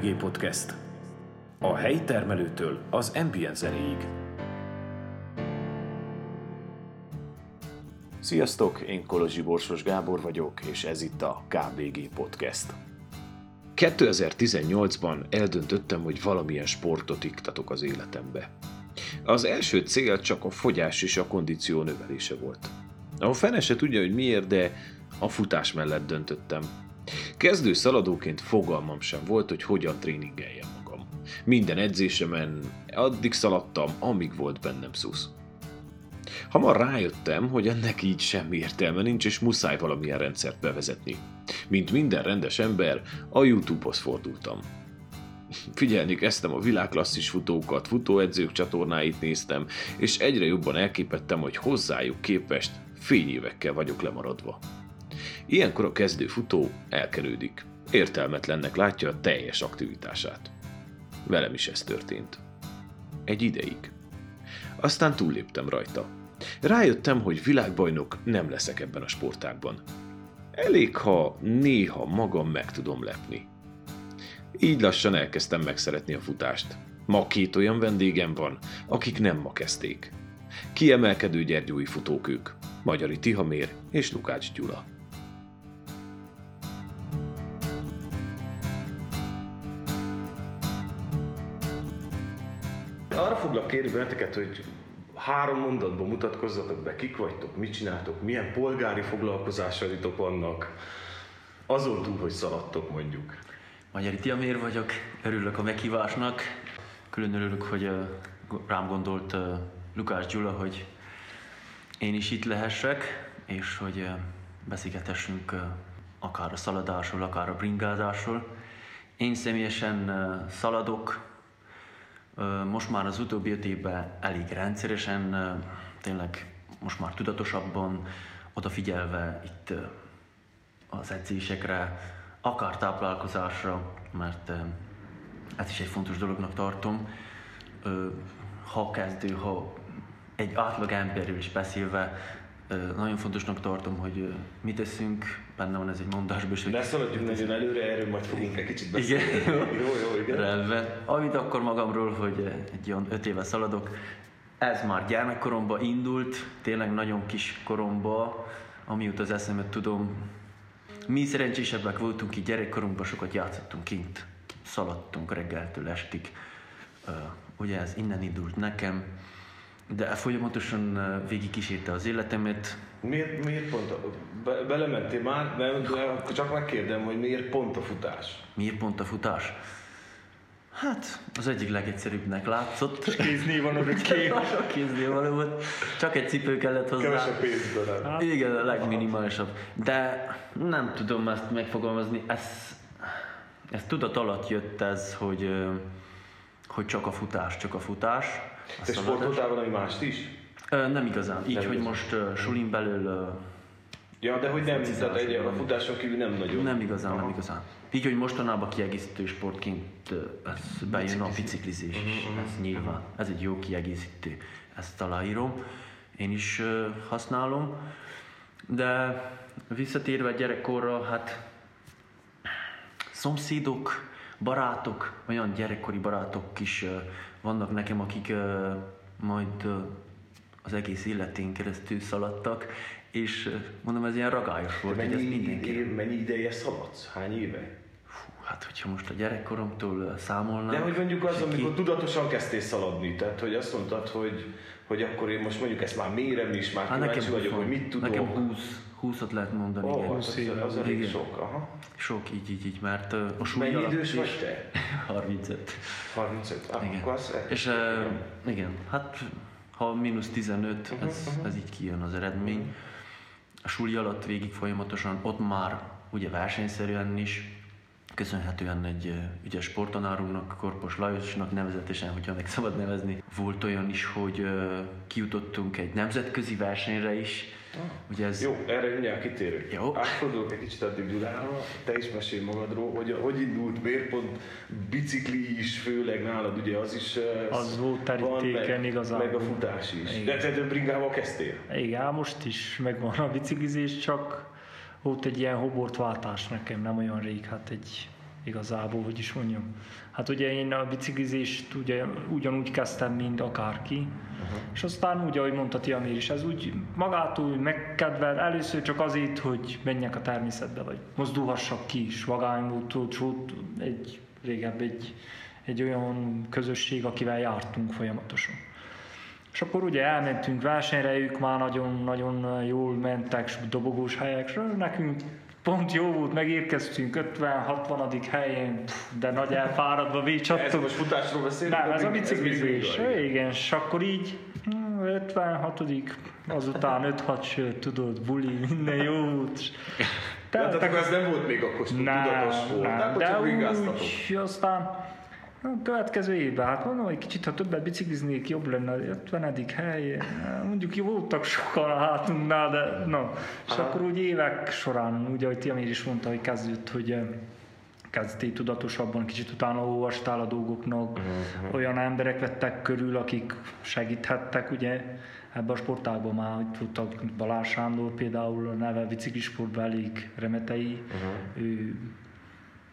KBG Podcast. A helyi termelőtől az ambient zenéig. Sziasztok, én Kolozsi Borsos Gábor vagyok, és ez itt a KBG Podcast. 2018-ban eldöntöttem, hogy valamilyen sportot iktatok az életembe. Az első cél csak a fogyás és a kondíció növelése volt. A fene se tudja, hogy miért, de a futás mellett döntöttem. Kezdő szaladóként fogalmam sem volt, hogy hogyan tréningeljem magam. Minden edzésemen addig szaladtam, amíg volt bennem szusz. Hamar rájöttem, hogy ennek így semmi értelme nincs, és muszáj valamilyen rendszert bevezetni. Mint minden rendes ember, a YouTube-hoz fordultam. Figyelni kezdtem a világklasszis futókat, futóedzők csatornáit néztem, és egyre jobban elképettem, hogy hozzájuk képest fényévekkel vagyok lemaradva. Ilyenkor a kezdő futó elkerődik. Értelmetlennek látja a teljes aktivitását. Velem is ez történt. Egy ideig. Aztán túlléptem rajta. Rájöttem, hogy világbajnok nem leszek ebben a sportágban. Elég, ha néha magam meg tudom lepni. Így lassan elkezdtem megszeretni a futást. Ma két olyan vendégem van, akik nem ma kezdték. Kiemelkedő gyergyói futók ők, Magyari Tihamér és Lukács Gyula. Arra foglak kérni benneteket, hogy három mondatban mutatkozzatok be, kik vagytok, mit csináltok, milyen polgári foglalkozásaitok vannak, azon túl, hogy szaladtok mondjuk. Magyari Tiamér vagyok, örülök a meghívásnak. Külön örülök, hogy rám gondolt Lukács Gyula, hogy én is itt lehessek, és hogy beszélgethessünk uh, akár a szaladásról, akár a bringázásról. Én személyesen szaladok, most már az utóbbi öt évben elég rendszeresen, tényleg most már tudatosabban, odafigyelve itt az edzésekre, akár táplálkozásra, mert ezt is egy fontos dolognak tartom. Ha kezdő, ha egy átlag emberről is beszélve, nagyon fontosnak tartom, hogy mit teszünk, benne van ez egy mondásban is. Ne szaladjunk nagyon előre, erről majd fogunk egy kicsit beszélni. Igen, jó, jó, igen. Rendben. Amit akkor magamról, hogy egy olyan öt éve szaladok, ez már gyermekkoromban indult, tényleg nagyon kis koromban, amióta az eszemet tudom, mi szerencsésebbek voltunk ki gyerekkorunkban, sokat játszottunk kint, szaladtunk reggeltől estig. Uh, ugye ez innen indult nekem, de folyamatosan végig kísérte az életemet. Miért, miért pont a, be, belementél már, de, de csak megkérdem, hogy miért pont a futás? Miért pont a futás? Hát, az egyik legegyszerűbbnek látszott. És kéznél van a Sok kéznél van volt. Csak egy cipő kellett hozzá. Kevesebb pénzből nem. Igen, a legminimálisabb. De nem tudom ezt megfogalmazni. Ez, ez tudat alatt jött ez, hogy, hogy csak a futás, csak a futás. Te sportoltál valami mást is? Nem igazán. Így, nem hogy igazán. most sulin belül Ja, de hogy nem, tehát egy, a futáson kívül nem nagyon. Nem igazán, Aha. nem igazán. Így, hogy mostanában kiegészítő sportként ez bejön a biciklizés is, uh-huh, ez nyilván. Ez egy jó kiegészítő, ezt aláírom. Én is használom. De visszatérve gyerekkorra, hát szomszédok, barátok, olyan gyerekkori barátok is vannak nekem, akik majd az egész életén keresztül szaladtak, és mondom, ez ilyen ragályos volt, mennyi, hogy ez mindenki. Év, mennyi ideje szaladsz? Hány éve? Fú, hát hogyha most a gyerekkoromtól számolnám... De hogy mondjuk az, amikor ki... tudatosan kezdtél szaladni, tehát hogy azt mondtad, hogy, hogy akkor én most mondjuk ezt már mérem is, már hát kíváncsi vagyok, hogy mit tudom. Nekem 20, 20-at lehet mondani. Oh, igen. 20 éve, az, elég sok, aha. Sok, így, így, így, mert a súly Mennyi idős vagy te? 35. 35, ah, igen. akkor az És uh, igen, hát ha mínusz 15, uh-huh, ez, uh-huh. ez így kijön az eredmény. Uh-huh a suli alatt végig folyamatosan, ott már ugye versenyszerűen is, köszönhetően egy ügyes sportanárunknak, Korpos Lajosnak nevezetesen, hogyha meg szabad nevezni. Volt olyan is, hogy kijutottunk egy nemzetközi versenyre is, Ugye ez... Jó, erre mindjárt kitérünk. Jó. Átfordulok egy kicsit addig Gyulára, te is mesélj magadról, hogy hogy indult, miért pont bicikli is, főleg nálad ugye az is az volt terítéken igazán. Meg a futás is. Igen. De te több bringával kezdtél? Igen, most is megvan a biciklizés, csak volt egy ilyen hobortváltás nekem, nem olyan rég, hát egy igazából, hogy is mondjam. Hát ugye én a biciklizést ugye ugyanúgy kezdtem, mint akárki, uh-huh. és aztán úgy, ahogy mondta Tiamir is, ez úgy magától megkedvel, először csak azért, hogy menjek a természetbe, vagy mozdulhassak ki is, vagányútól, volt egy régebb egy, egy olyan közösség, akivel jártunk folyamatosan. És akkor ugye elmentünk versenyre, ők már nagyon-nagyon jól mentek, dobogós helyekről, nekünk pont jó volt, megérkeztünk 50-60. helyén, de nagy elfáradva vécsattunk. Ez most futásról beszélünk? Nem, ez a biciklizés. Igen, és akkor így 56 hm, azután 5-6 sör, tudod, buli, minden jó volt. Tehát, tehát akkor ez nem volt még akkor tudatos volt, nem, de úgy, aztán a következő évben, hát mondom, hogy kicsit, ha többet bicikliznék, jobb lenne, 50. hely, mondjuk jó voltak sokan a hátunknál, de na. És Aha. akkor úgy évek során, ugye, ahogy Tiamir is mondta, hogy kezdődött, hogy eh, kezdtél tudatosabban, kicsit utána olvastál a dolgoknak, uh-huh. olyan emberek vettek körül, akik segíthettek, ugye, ebben a sportágban már, hogy tudtak, Balázs Sándor például, a neve biciklisportban elég remetei, uh-huh. ő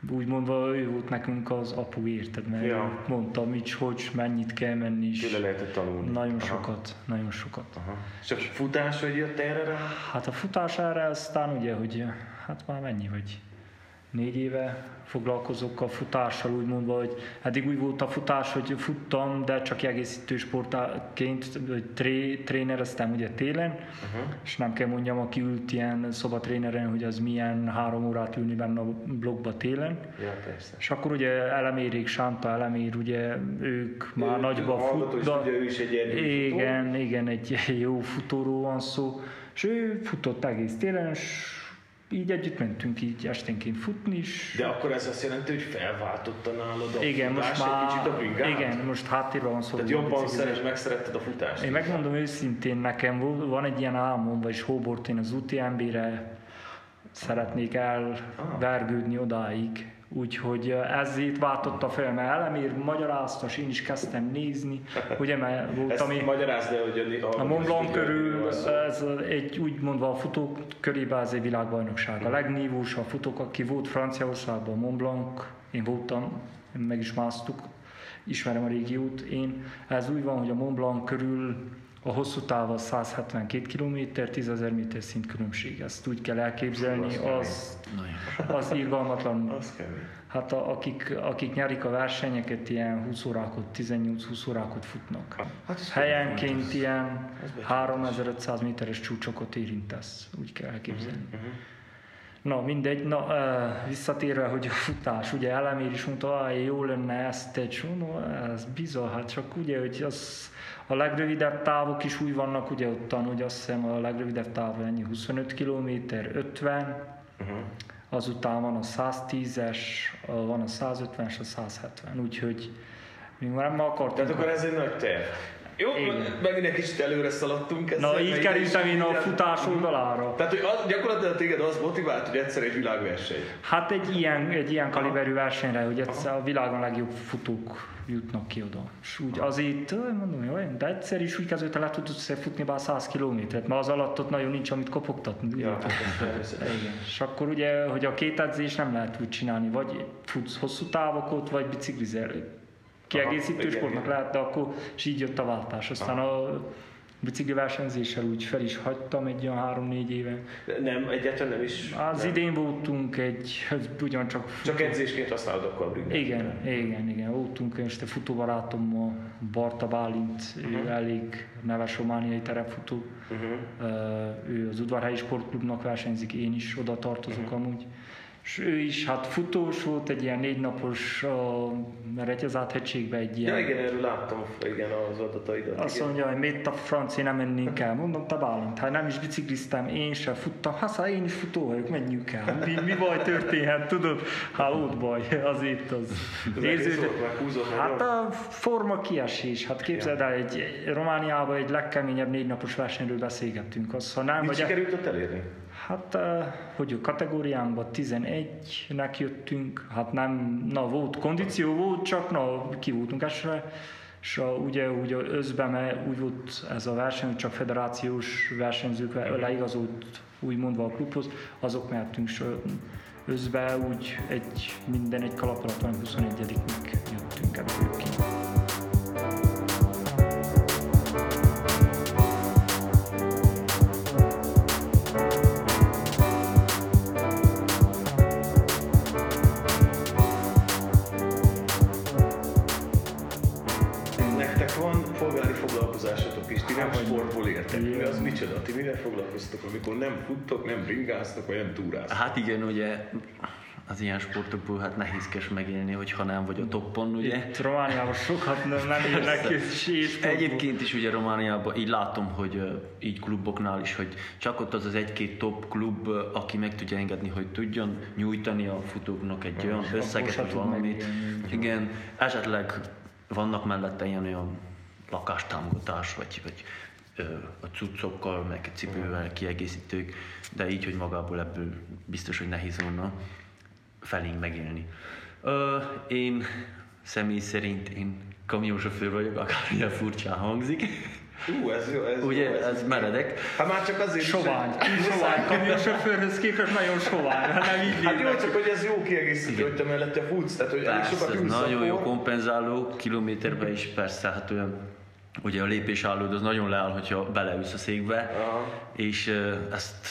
úgy mondva ő volt nekünk az apu, érted? Mert ja. mondta, mit, hogy, mennyit kell menni is. Tőle lehetett tanulni. Nagyon Aha. sokat, nagyon sokat. Aha. És a futás, hogy jött erre rá? Hát a futás erre aztán ugye, hogy hát már mennyi, hogy négy éve foglalkozok a futással, úgy mondva, hogy eddig úgy volt a futás, hogy futtam, de csak kiegészítő sportként, tré, trénereztem ugye télen, uh-huh. és nem kell mondjam, aki ült ilyen szobatréneren, hogy az milyen három órát ülni benne a blogba télen. Ja, persze. És akkor ugye Elemérik, Sánta Elemér, ugye ők már ő, nagyba futnak. Ő is egy igen, futó. igen, egy jó futóról van szó. És ő futott egész télen, és így együtt mentünk így esténként futni is. De akkor ez azt jelenti, hogy felváltotta nálad a igen, most már, egy kicsit a bringát? Igen, most háttérben van szó. Tehát jobban szeres, megszeretted a futást? Én megmondom őszintén, nekem van egy ilyen álmom, vagyis Hóbort, én az UTMB-re szeretnék elvergődni odáig, Úgyhogy ezért váltotta fel, mert elemér magyarázta, és én is kezdtem nézni, ugye, mert volt, ami... Magyarázd el, hogy a, a Mont Blanc körül, ez egy úgymondva a futók körében ez egy világbajnokság. A legnívósabb futók, aki volt Franciaországban, Mont Blanc, én voltam, meg is másztuk, ismerem a régiót én. Ez úgy van, hogy a Mont Blanc körül a hosszú táv az 172 km, 10 ezer méter szint különbség. Ezt úgy kell elképzelni, az, az irgalmatlan. Az hát a, akik, akik nyerik a versenyeket, ilyen 20 órákot, 18-20 órákot futnak. Hát Helyenként ilyen 3500 méteres csúcsokat érintesz, úgy kell elképzelni. Uh-huh. Na mindegy, na visszatérve, hogy a futás, ugye elemér is mondta, hogy jó lenne ezt egy, no, ez bizony, hát csak ugye, hogy az a legrövidebb távok is úgy vannak, ugye ottan, hogy azt hiszem a legrövidebb táv ennyi 25 km, 50, uh-huh. azután van a 110-es, van a 150-es, a 170, úgyhogy mi már nem akartunk. Tehát akkor ez egy nagy terv. Jó, Igen. megint egy kicsit előre szaladtunk. Ezzel, Na, így kerültem én a futás oldalára. Tehát, hogy az, gyakorlatilag téged az motivált, hogy egyszer egy világverseny. Hát egy ilyen, egy ilyen kaliberű versenyre, hogy egyszer a világon legjobb futók jutnak ki oda. És úgy azért, mondom, jó, de egyszer is úgy kezdődött, le tudsz futni bár 100 kilométert, mert az alatt ott nagyon nincs, amit kopogtatni. Ja, Igen. És akkor ugye, hogy a két edzés nem lehet úgy csinálni, vagy futsz hosszú távokot, vagy biciklizel. Kiegészítő sportnak lehet, de akkor és így jött a váltás. Aztán Aha. a bicikli versenyzéssel úgy fel is hagytam egy olyan három-négy éve. Nem, egyáltalán nem is. Az nem. idén voltunk egy, ugyancsak... Csak edzésként használod akkor a. Igen, igen, igen. Voltunk, és te futóbarátom, a Barta Bálint, uh-huh. ő elég neves romániai terepfutó. Uh-huh. Ő az Udvarhelyi Sportklubnak versenyzik, én is oda tartozok uh-huh. amúgy és ő is hát futós volt, egy ilyen négy napos uh, Retyazát hegységbe egy ilyen... Ja igen, erről láttam igen, az adataidat. Azt igen. mondja, hogy miért a francia nem mennénk el. Mondom, te Bálint, hát nem is bicikliztem, én sem futtam. Hát szóval én is futó vagyok, menjünk el. Mi, mi baj történhet, tudod? Hát ott baj, azért az. az Érződ, hát a forma kiesés. Hát képzeld el, egy Romániában egy legkeményebb négy napos versenyről beszélgettünk. Azt, ha nem, Mit sikerült ott elérni? Hát, hogy a kategóriánkban 11-nek jöttünk, hát nem, na volt kondíció volt, csak na ki voltunk esve, és a, ugye, ugye özben úgy volt ez a verseny, hogy csak federációs versenyzők leigazolt úgymondva a klubhoz, azok mehetünk, Özbe úgy egy, minden egy kalap alatt van 21-ig jöttünk ebből ki. Foglalkoztok, amikor nem futtok, nem bringáztok, vagy nem túráztok? Hát igen, ugye az ilyen sportokból hát nehézkes megélni, hogyha nem vagy a toppon, ugye? Itt Romániában sokat nem, nem érnek és Egyébként is ugye Romániában így látom, hogy így kluboknál is, hogy csak ott az az egy-két top klub, aki meg tudja engedni, hogy tudjon nyújtani a futóknak egy olyan összeget, vagy valamit. Igen, esetleg vannak mellette ilyen olyan lakástámogatás, vagy, vagy a cuccokkal, meg cipővel kiegészítők, de így, hogy magából ebből biztos, hogy nehéz volna felénk megélni. Ö, én személy szerint én kamionsofőr vagyok, akármilyen furcsán hangzik. Ú, ez jó, ez jó, Ugye, ez meredek. Hát már csak azért is, Sovány, hogy- sovány, kamionsofőrhöz képest nagyon sovány, ha nem így Hát jó, csak hogy ez jó kiegészítő, hogy te mellette futsz, tehát hogy elég Persze, sokat ez nagyon jó kompenzáló, kilométerben is persze, hát olyan, ugye a lépésállód az nagyon leáll, hogyha beleülsz a székbe, Aha. és ezt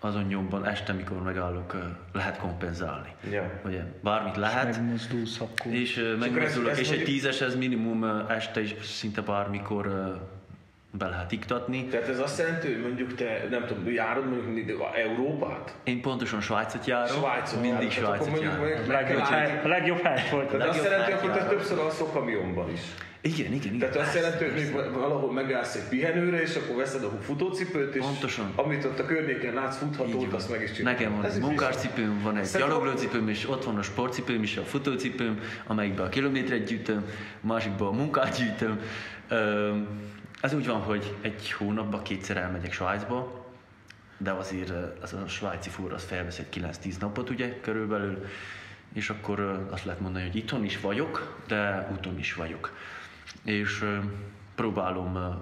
azon nyomban este, mikor megállok, lehet kompenzálni. Ja. Ugye, bármit lehet, Megmozdulsz akkor. és ö, ez- megmozdulok, ez és egy mondjuk- tízes ez minimum este is szinte bármikor be lehet iktatni. Tehát ez azt jelenti, hogy mondjuk te, nem tudom, járod mondjuk mindig a Európát? Én pontosan Svájcot járok, Svájcot mindig járod, Svájcot mondjuk- járok. mondjuk A meg legjobb, hely, a legjobb hely volt. Tehát azt jelenti, hogy te többször alszol kamionban is. Igen, igen, igen. Tehát azt jelenti, hogy még valahol megállsz egy pihenőre, és akkor veszed a futócipőt, és Pontoson. amit ott a környéken látsz futhatót, azt meg is csinálod. Nekem van Ez egy munkáscipőm, van egy gyaloglócipőm, és ott van a sportcipőm is, a futócipőm, amelyikbe a kilométeret gyűjtöm, a másikba a munkát gyűjtöm. Öm, Ez úgy van, hogy egy hónapban kétszer elmegyek Svájcba, de azért ö, az a svájci fúr az felvesz egy 9-10 napot ugye körülbelül, és akkor ö, azt lehet mondani, hogy itthon is vagyok, de úton is vagyok. És ö, próbálom,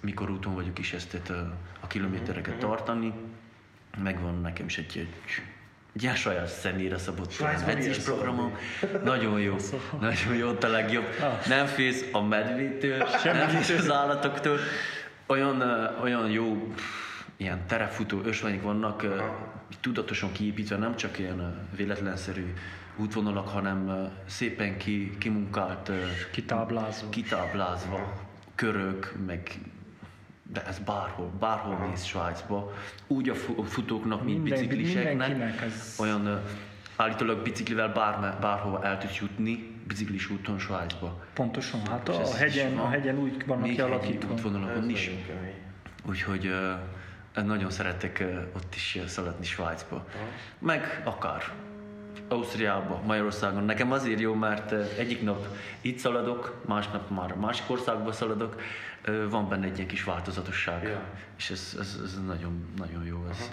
mikor úton vagyok is ezt a kilométereket tartani, megvan nekem is egy, egy, ilyen saját személyre szabott edzés programom. Nagyon jó, nagyon jó, ott a legjobb. Nem félsz a medvétől, nem félsz az állatoktól. Olyan, olyan jó ilyen terefutó ösvények vannak, tudatosan kiépítve, nem csak ilyen véletlenszerű útvonalak, hanem szépen ki, kimunkált, Kitáblázva. kitáblázva, körök, meg de ez bárhol, bárhol mész Svájcba, úgy a fu- a futóknak, mint Minden- bicikliseknek, ez- olyan állítólag biciklivel bárme, bárhova el tudsz jutni, biciklis úton Svájcba. Pontosan, hát a is hegyen, a van. hegyen úgy vannak Még kialakítva. útvonalakon is. Úgyhogy ö, nagyon szeretek ö, ott is ö, szaladni Svájcba. Meg akár Ausztriába, Magyarországon. Nekem azért jó, mert egyik nap itt szaladok, másnap már a másik országba szaladok. Van benne egy ilyen kis változatosság. Ja. És ez, ez, ez nagyon, nagyon jó. Ez.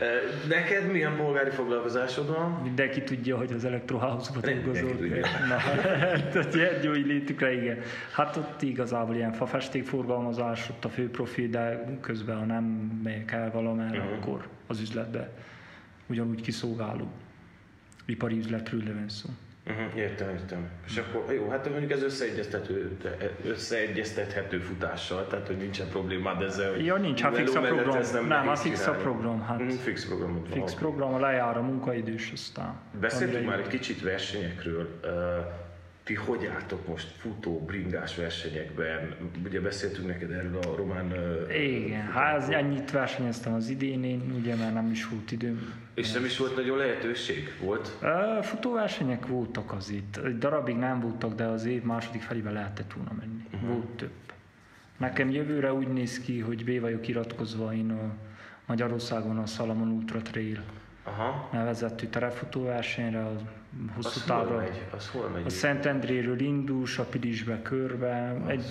Ö, Neked milyen polgári foglalkozásod van? Mindenki tudja, hogy az elektroházban Mindenki dolgozol. tudja. Na, tehát gyergyói létükre, igen. Hát ott igazából ilyen fafestékforgalmazás, ott a fő profi, de közben ha nem megyek el valamerre, Mhm. akkor az üzletbe ugyanúgy kiszolgáló. Ipari üzletről van szó. Uh-huh, értem, értem. És akkor jó, hát mondjuk ez összeegyeztethető, összeegyeztethető futással, tehát hogy nincsen problémád ezzel, hogy Ja, nincs, hát fix a program. ez Nem, nehéz hát fix a program, hát. Mhm, fix programod van. Fix oké. program, lejár a munkaidős, aztán... Beszéltünk már egy kicsit versenyekről. Ö, Ti hogy álltok most futó, bringás versenyekben? Ugye beszéltünk neked erről a román... Igen, hát ez ennyit versenyeztem az idén, én ugye már nem is volt időm. És nem is volt nagyon lehetőség? Volt? Ö, Futóversenyek voltak az itt. Egy darabig nem voltak, de az év második felébe lehetett volna menni. Uh-huh. Volt több. Nekem jövőre úgy néz ki, hogy B vagyok iratkozva én a Magyarországon a Salamon Ultra Trail Aha. nevezetű terefutóversenyre, a hosszú távra. Az hol megy? A Szentendréről indul, Sapilisbe körbe, egy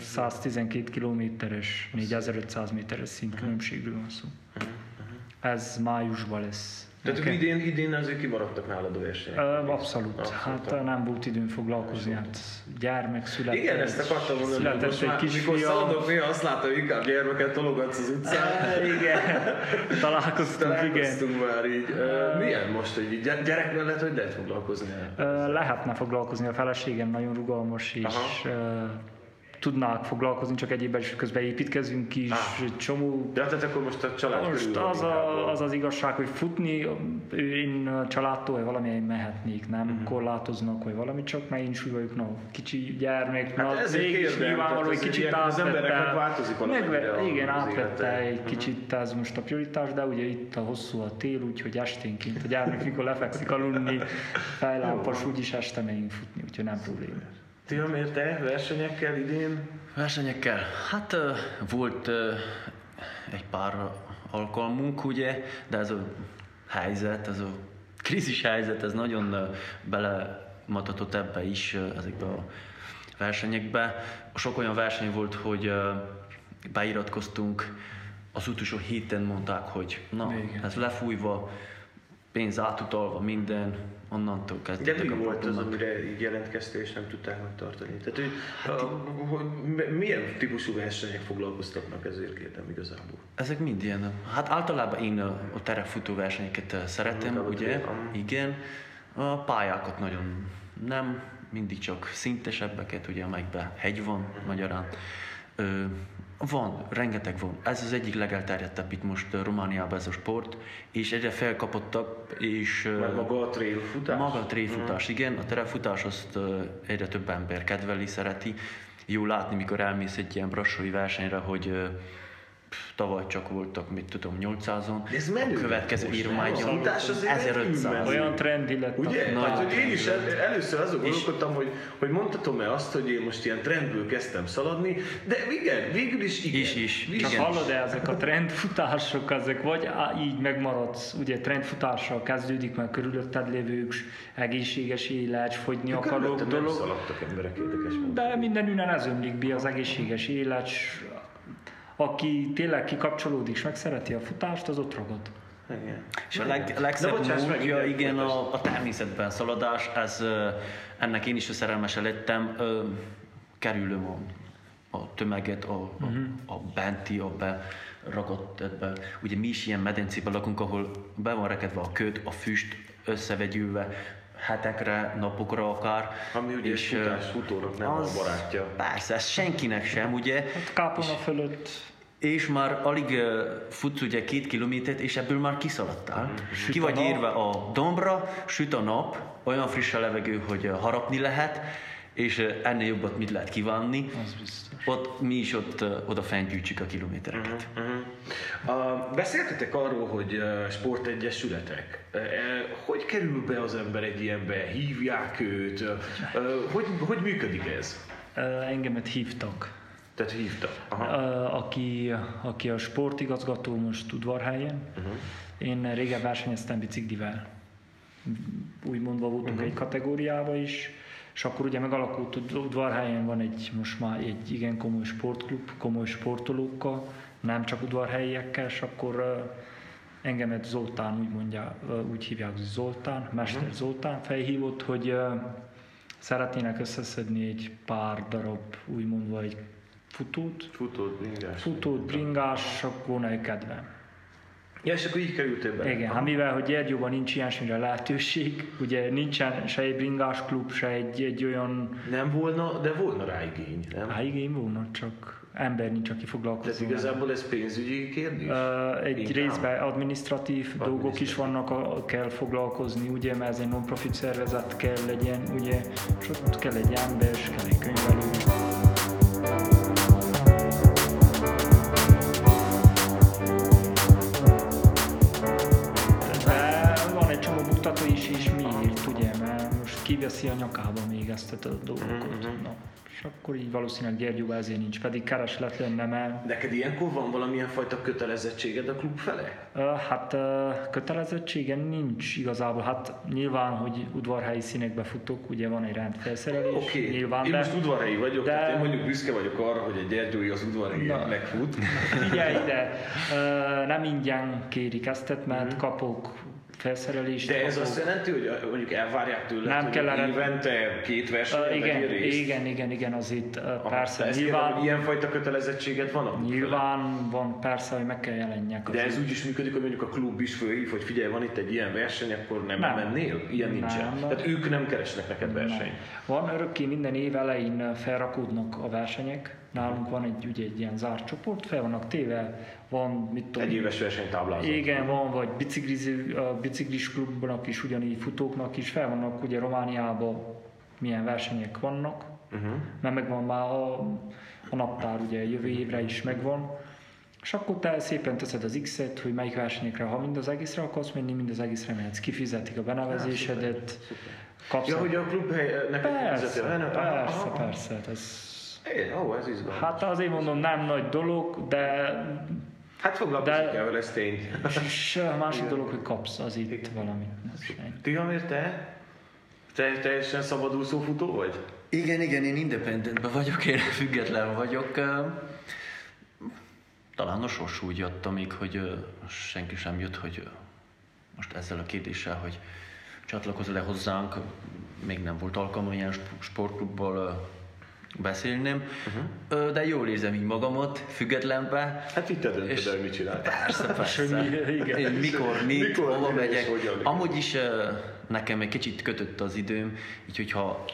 112 kilométeres, 4500 méteres szintkülönbségről van szó. Ez májusban lesz. Tehát Nekem- idén, idén azért kimaradtak nálad a versenyek. Abszolút. Abszolút. Hát ö, nem volt időm foglalkozni, hát gyermek született. Igen, ezt akartam mondani, hogy most egy már, mikor kisfiam. szaladok néha azt látom, hogy inkább gyermeket tologatsz az utcán. Igen, találkoztunk, igen. Találkoztunk már így. Milyen most, hogy gyerek mellett, hogy lehet foglalkozni? Lehetne foglalkozni, a feleségem nagyon rugalmas, és Aha. Tudnák foglalkozni, csak egyébben is közben építkezünk is, Ah. egy csomó De tehát akkor most a család Most az, a, az az igazság, hogy futni, én családtól vagy valamilyen mehetnék, nem uh-huh. korlátoznak, vagy valami, csak mert én is úgy vagyok, no, kicsi gyermek, Hát na, mégis nyilvánvaló, hogy kicsit átvette, változik megve- igen, átvette egy Mhm. kicsit ez most a prioritás, de ugye itt a hosszú a tél, úgyhogy esténként a gyermek, mikor lefekszik aludni, fejlámpas, úgyis este megyünk futni, úgyhogy nem probléma. Ti miért te versenyekkel idén? Versenyekkel? Hát volt egy pár alkalmunk, ugye, de ez a helyzet, ez a krízis helyzet, ez nagyon belematatott ebbe is, ezekbe a versenyekbe. Sok olyan verseny volt, hogy beiratkoztunk, az utolsó héten mondták, hogy na, Igen. ez lefújva, pénz átutalva, minden, onnantól De kezdődtek mi a volt az, amire így jelentkeztél és nem tudták megtartani? Tehát, hogy, Hát a, hogy milyen típusú versenyek foglalkoztatnak ezért kérdem igazából? Ezek mind ilyen, hát általában én a, a terepfutó versenyeket eh, szeretem, Inkább a ugye? aha. Igen. A pályákat nagyon nem, mindig csak szintesebbeket, ugye, amelyekben hegy van magyarán. Van, rengeteg van. Ez az egyik legelterjedtebb itt most Romániában ez a sport, és egyre felkapottabb, és Meg maga a trail futás? maga a tréfutás, igen, a terepfutás azt egyre több ember kedveli, szereti. Jó látni, mikor elmész egy ilyen brassói versenyre, hogy tavaly csak voltak, mit tudom, 800-on. De ez menő a következő már A egy futás azért 1500. menő. Olyan trendi lett. Ugye? Nagy- Tehát, hogy én is el, először azon gondolkodtam, hogy, hogy mondhatom-e azt, hogy én most ilyen trendből kezdtem szaladni, de igen, végül is igen. Is, is. Csak Igen. hallod -e, ezek a trendfutások, ezek vagy á, így megmaradsz, ugye trendfutással kezdődik, mert körülötted lévők egészséges élet, fogyni akarok Körülöttem nem dolog. szaladtak emberek érdekes. De minden ünnen ez ömlik be az egészséges élet, aki tényleg kikapcsolódik, és megszereti a futást, az ott ragad. Igen. És a leg, legszebb bocsáss meg, módja, igen, igen, a, a természetben szaladás, ez, ennek én is a szerelmese lettem, kerülöm a, a tömeget, a, a, a benti, a beragadt ebbe. Ugye mi is ilyen medencében lakunk, ahol be van rekedve a köd, a füst összevegyülve, hetekre, napokra akár. Ami ugye És, futás futónak nem a barátja. Persze, ez senkinek sem, ugye? Hát kápolna fölött És már alig futsz ugye két kilométert, és ebből már kiszaladtál. Ki a vagy nap. érve a dombra, süt a nap, olyan friss a levegő, hogy harapni lehet, és ennél jobbat mit lehet kívánni. az biztos. Ott mi is ott uh, oda fent gyűjtsük a kilométereket. Uh-huh. Uh, beszéltetek arról, hogy uh, sportegyesületek. Uh, uh, hogy kerül be az ember egy ilyenbe? Hívják őt? Uh, uh, hogy, hogy működik ez? Ö, Engemet hívtak. Tehát hívtak. Aha. Ö, Aki, aki a sportigazgató most udvarhelyen. Uh-huh. Én régen versenyeztem biciklivel. Úgymondva voltunk uh-huh. egy kategóriába is, és akkor ugye megalakult ud- udvarhelyen van egy, most már egy igen komoly sportklub, komoly sportolókkal, nem csak udvarhelyiekkel, és akkor engemet Zoltán úgy mondja, úgy hívják, hogy Zoltán, Mester uh-huh. Zoltán felhívott, hogy szeretnének összeszedni egy pár darab, úgymondva egy futót, Futód, bringás. futót, bringás, akkor egy kedvem. Ja, és akkor így kerültél be. Igen, hát mivel, hogy Gyergyóban nincs ilyesmire lehetőség, ugye nincsen se egy bringás klub, se egy, egy olyan, Nem volna, de volna rá igény, nem? hát igény volna, csak ember nincs, aki Tehát foglalkozik. igazából ez pénzügyi kérdés? Uh, egy Inkább. részben administratív dolgok is vannak, a, kell foglalkozni, ugye, mert ez egy non-profit szervezet kell legyen, ugye, és ott kell egy ember, és kell egy könyvelő. Kiveszi a nyakába még ezt a dolgokat. Na, és akkor így valószínűleg Gyergyóban ezért nincs, pedig kereslet lenne, mert Neked ilyenkor van valamilyen fajta kötelezettséged a klub fele? Ö, Hát kötelezettsége nincs igazából. Hát nyilván, hogy udvarhelyi színekbe futok, ugye van egy rendfelszerelés, Oké, okay. nyilván, én de most udvarhelyi vagyok, de- de... tehát én mondjuk büszke vagyok arra, hogy egy Gyergyói az udvarhelyi megfut. figyelj ide, ö, nem ingyen kérik ezt, mert Mhm. kapok felszerelést. De ez azt jelenti, hogy mondjuk elvárják tőle, Nem hogy kell erre- évente két versenyen Ö, igen, részt? igen, igen, igen, az itt ö, Aha, persze, ezt nyilván, kérdem, hogy ilyenfajta kötelezettséget van? nyilván van persze, hogy meg kell jelenjek. De ez úgy is működik, hogy mondjuk a klub is fölhív, hogy figyelj, van itt egy ilyen verseny, akkor nem, nem. Nem. mennél? Ilyen nincsen. Nem. Tehát ők nem keresnek neked versenyt. Van örökké minden év elején felrakódnak a versenyek. Nálunk van egy, ugye, egy ilyen zárt csoport, fel vannak téve, van, mit tudom, Egy éves versenytáblázat. Igen, van, vagy bicikliző, a biciklis klubnak is, ugyanígy futóknak is fel vannak, ugye Romániában milyen versenyek vannak, Uh-huh. mert megvan már a, a naptár, ugye jövő évre is megvan, és akkor te szépen teszed az X-et, hogy melyik versenyekre, ha mind az egészre akarsz menni, mind az egészre mehetsz, kifizetik a benevezésedet, kapsz Ja, hogy a klub hely, neked Persze, persze, aha. persze, hát ez... É, ó, ez izgalmas. Hát azért mondom, nem nagy dolog, de Hát foglalkozik el vele, ez tény. és a másik dolog, hogy kapsz az itt valamit. Ez ennyi. Tihamir, te? Te teljesen szabadúszó futó vagy? Igen, igen, én independentben vagyok, én független vagyok. Talán a sors úgy adta még, hogy senki sem jött, hogy most ezzel a kérdéssel, hogy csatlakozol-e hozzánk, még nem volt alkalom ilyen sp- beszélnem, uh-huh. de jól érzem így magamat, függetlenbe. Hát itt te döntöd És- el, mit csinál. Persze, persze. mi- igen. Én mikor, mit, Mikor, hova megyek. hogyan. Amúgy is nekem egy kicsit kötött az időm, így hogyha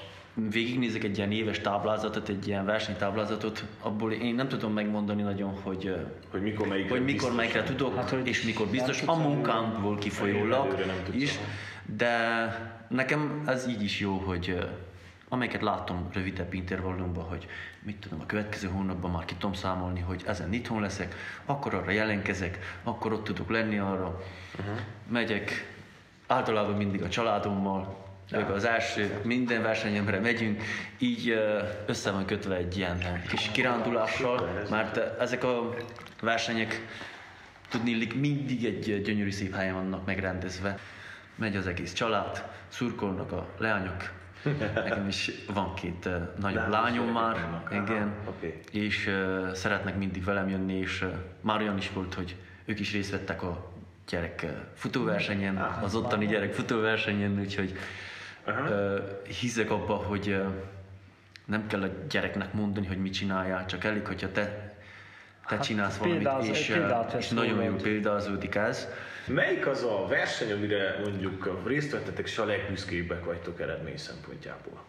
végignézek egy ilyen éves táblázatot, egy ilyen versenytáblázatot, abból én nem tudom megmondani nagyon, hogy, Hogy mikor melyikre hogy mikor melyikre tudok, Hát, hogy és mikor biztos, a munkámból kifolyólag is, de nekem ez így is jó, hogy amelyeket látom rövidebb intervallumban, hogy mit tudom, a következő hónapban már ki tudom számolni, hogy ezen itthon leszek, akkor arra jelentkezek, akkor ott tudok lenni arra. Uh-huh. Megyek, általában mindig a családommal, ők az első, minden versenyemre megyünk, így össze van kötve egy ilyen kis kirándulással, mert ezek a versenyek tudni mindig egy gyönyörű szép helyen vannak megrendezve. Megy az egész család, szurkolnak a leányok. Nekem is van két nagyobb lányom már, vannak. Aha, igen, oké. és uh, szeretnek mindig velem jönni, és uh, már olyan is volt, hogy ők is részt vettek a gyerek futóversenyen, az ottani gyerek futóversenyen, úgyhogy Aha. uh, hiszek abba, hogy uh, nem kell a gyereknek mondani, hogy mit csináljál, csak elég, hogyha te, te Hát csinálsz valamit, és, és nagyon jó rólad. példázódik ez. Melyik az a verseny, amire mondjuk részt vettetek, és a legbüszkébbek vagytok eredmény szempontjából?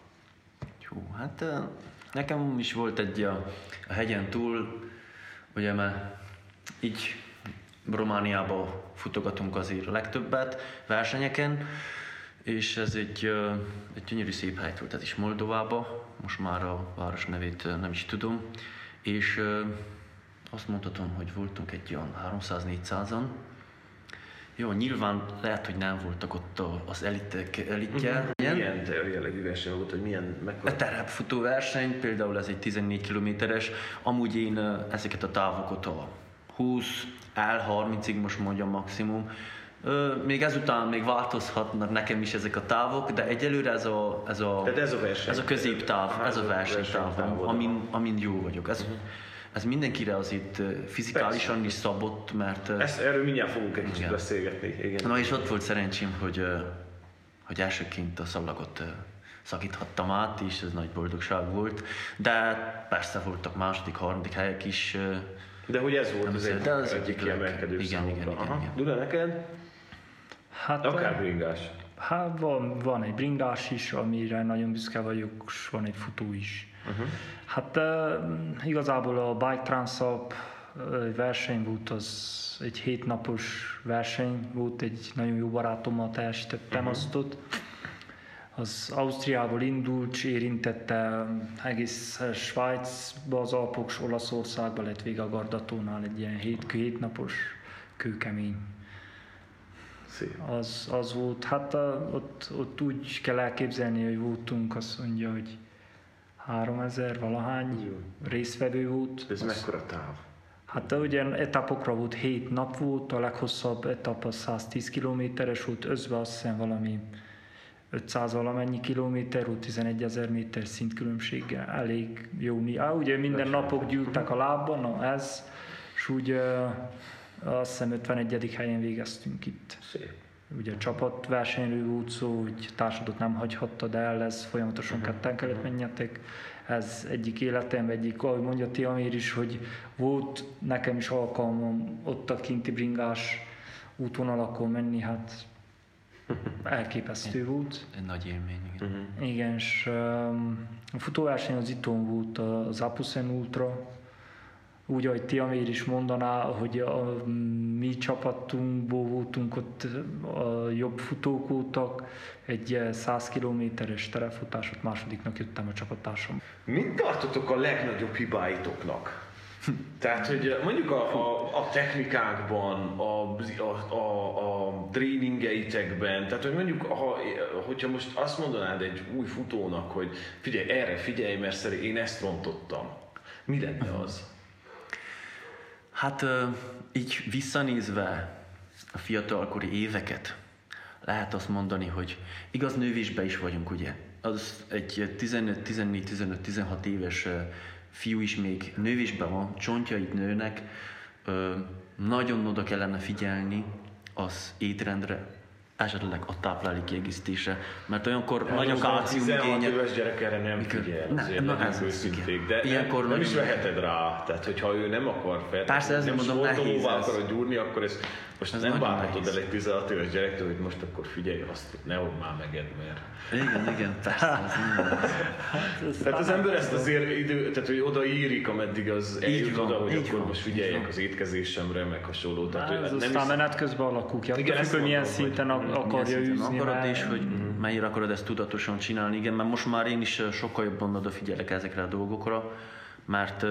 Hú, hát nekem is volt egy a, a hegyen túl, ugye mert így Romániába futogatunk azért a legtöbbet versenyeken, és ez egy, egy gyönyörű szép hely volt, ez is Moldovába, most már a város nevét nem is tudom, és azt mondhatom, hogy voltunk egy olyan 300-400-an, jó, nyilván lehet, hogy nem voltak ott a- az elitek, elitje. Milyen? Milyen te- jellegű verseny volt, hogy milyen, A mekkora? terepfutó verseny, például ez egy 14 kilométeres, amúgy én ezeket a távokat a 20, L30-ig most mondjam maximum, még ezután még változhatnak nekem is ezek a távok, de egyelőre ez a, ez a, Tehát ez a verseny. ez a középtáv, ez a versenytáv, amin, amin jó vagyok. Ez, ez mindenkire azért ö, fizikálisan Persze. is szabott, mert Ezt, erről mindjárt fogunk egy kicsit Igen. beszélgetni. Igen. Na és ott volt szerencsém, hogy, hogy elsőként a szalagot ö, szakíthattam át, és ez nagy boldogság volt. De persze voltak második, harmadik helyek is. De hogy ez volt Nem az szép, egyik, de az egyik kiemelkedő igen, számodra. igen, igen, Aha. igen. Dula, neked? Hát, Akár bringás. Hát van, van egy bringás is, amire nagyon büszke vagyok, és van egy futó is. Uh-huh. Hát igazából a Bike Transalp verseny volt, az egy hétnapos verseny volt, egy nagyon jó barátommal teljesítettem uh-huh. azt ott. Az Ausztriából indult, és érintette egész Svájcba, az Alpok, Olaszországba lett vége a Gardatónál egy ilyen hét, hétnapos kőkemény Szép. az, az volt, hát a, ott, ott úgy kell elképzelni, hogy voltunk, azt mondja, hogy 3000 valahány résztvevő volt. Ez Az- mekkora táv? Hát ugye etapokra volt 7 nap volt, a leghosszabb etap az 110 kilométeres volt, özve azt hiszem valami 500 valamennyi kilométer volt, 11 ezer méter szintkülönbséggel, elég jó. Á, ugye minden napok gyűltek a lábban, na ez, és úgy azt hiszem 51. helyen végeztünk itt. Szép. Ugye csapatversenyről volt szó, hogy társadot nem hagyhatta, de el lesz, folyamatosan ketten kellett menjetek. Ez egyik életem, egyik, ahogy mondja Tiamér is, hogy volt nekem is alkalmam ott a kinti bringás útvonalakon menni, hát elképesztő volt. Egy nagy élmény, igen. Igen, és um, a futóverseny az itthon volt az Apusen Ultra, úgy, ahogy Tiamér is mondaná, hogy a mi csapatunkból voltunk ott a jobb futók voltak, egy 100 kilométeres terefutásot másodiknak jöttem a csapattársam. Mit tartotok a legnagyobb hibáitoknak? Tehát, hogy mondjuk a, a, a technikákban, a, a, a, a tréningeitekben, tehát, hogy mondjuk, ha, hogyha most azt mondanád egy új futónak, hogy figyelj, erre figyelj, mert szerint én ezt rontottam, mi lenne az? Hát így visszanézve a fiatalkori éveket, lehet azt mondani, hogy igaz nővésbe is vagyunk, ugye? Az egy 15, 14, 15, 16 éves fiú is még nővésben van, csontjait nőnek, nagyon oda kellene figyelni az étrendre, esetleg a táplálék kiegészítése, mert olyankor Hát nagy a 16 igénye. éves gyerek erre nem Mikor- figyel, Ne, azért na, ez az, őszinték, de Ilyenkor nem, nem is veheted rá, tehát hogyha ő nem akar fel, Persze, ezért nem mondom, nehéz ez. akarod gyúrni, akkor ez most Ez nem nehéz. el egy 16 éves gyerektől, hogy most akkor figyelj azt, hogy nehogy már meged, mert... Igen, igen, persze. Ez nem Tehát az ember ezt azért idő, tehát hogy odaírik, ameddig az eljut van, oda, hogy így akkor van, most figyeljek van. az étkezésemre, meg hasonló. Tehát, Hát, hogy ez nem aztán is, menet közben alakul ki. Igen, függ, hogy milyen hogy szinten milyen akarja szinten űzni. akarod, és hogy Mhm. mennyire akarod ezt tudatosan csinálni. Igen, mert most már én is sokkal jobban odafigyelek ezekre a dolgokra, mert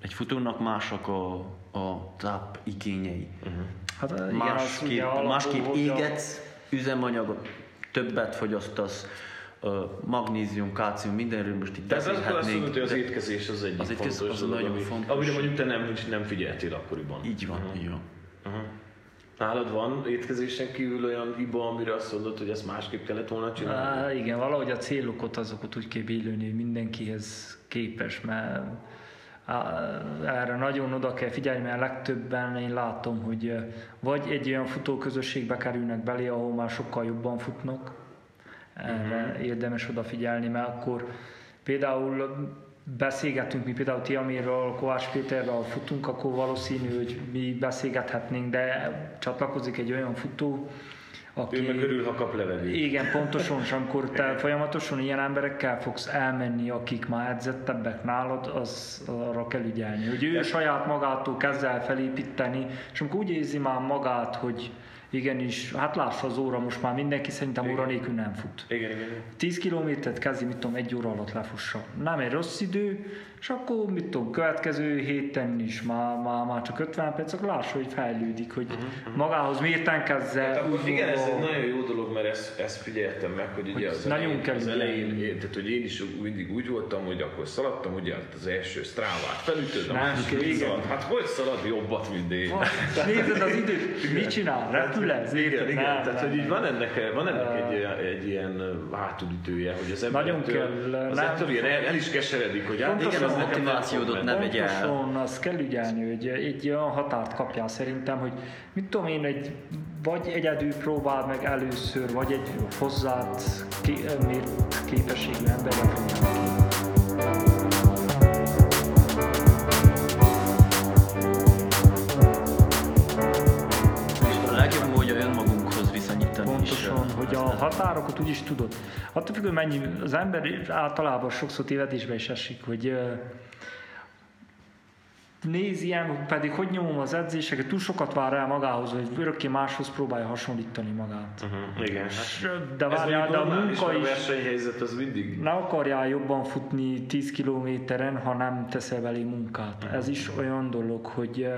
egy futónak másak a, a táp igényei. Hát, igen, az ugye Másképp, alapul, másképp égetsz, üzemanyagot, többet fogyasztasz, magnézium, kálcium, mindenről most itt akkor azt mondod, hogy az étkezés az egyik az étkezés fontos az dolog, nagyon ami, fontos. amire mondjuk te nem, nem figyeltél akkoriban. Így van, így van. Nálad van étkezésen kívül olyan hiba, amire azt mondod, hogy ezt másképp kellett volna csinálni? Á, igen, valahogy a célokat azokat úgy kell hogy mindenkihez képes, mert erre nagyon oda kell figyelni, mert legtöbben én látom, hogy vagy egy olyan futóközösségbe kerülnek belé, ahol már sokkal jobban futnak, erre érdemes odafigyelni, mert akkor például beszélgetünk, mi például Tiamirral, Kovács Péterrel futunk, akkor valószínű, hogy mi beszélgethetnénk, de csatlakozik egy olyan futó, aki... Ő meg örül, ha kap levegőt. Igen, pontosan, és amikor te folyamatosan ilyen emberekkel fogsz elmenni, akik már edzettebbek nálad, az arra kell ügyelni, hogy ő saját magától kezd el felépíteni, és amikor úgy érzi már magát, hogy igenis, hát lássa az óra, most már mindenki szerintem óra nélkül nem fut. Igen, igen. 10 kilométert kezdi, mit tudom, egy óra alatt lefussa. Nem egy rossz idő, és akkor, mit tudom, következő héten is már, már, már csak 50 perc, akkor lássa, hogy fejlődik, hogy magához mérten kezdze. Hát akkor igen, ez egy nagyon jó dolog, mert ezt, ezt figyeltem meg, hogy ugye Hogy az nagyon elején, az elején, én- tehát hogy én is mindig úgy voltam, hogy akkor szaladtam, ugye hát az első sztrávát felütöd, a igen. szalad. Hát hogy szalad jobbat, mint én? Nézed az időt, mit csinál? Repül ez? Igen, igen. Nem, Tehát, nem, hogy így van ennek, van ennek egy, ilyen- egy ilyen hátulütője, hogy az ember Nagyon kell, az nem- ettől ilyen el, el, is keseredik, hogy hát Igen, nem motivációdot ne vegye el. Pontosan, azt kell ügyelni, hogy egy olyan határt kapjál szerintem, hogy mit tudom én, egy, vagy egyedül próbáld meg először, vagy egy hozzád képességű emberrel próbáld határokat úgy is tudod. Attól függ, hogy mennyi, az ember általában sokszor tévedésbe is esik, hogy ö, néz ilyen, pedig hogy nyomom az edzéseket, túl sokat vár el magához, hogy örökké máshoz próbálja hasonlítani magát. Mhm, Igen, ö, De várjál, de a munka mert a is, versenyhelyzet az mindig ne akarjál jobban futni 10 kilométeren, ha nem teszel belé munkát. Ez is olyan dolog, hogy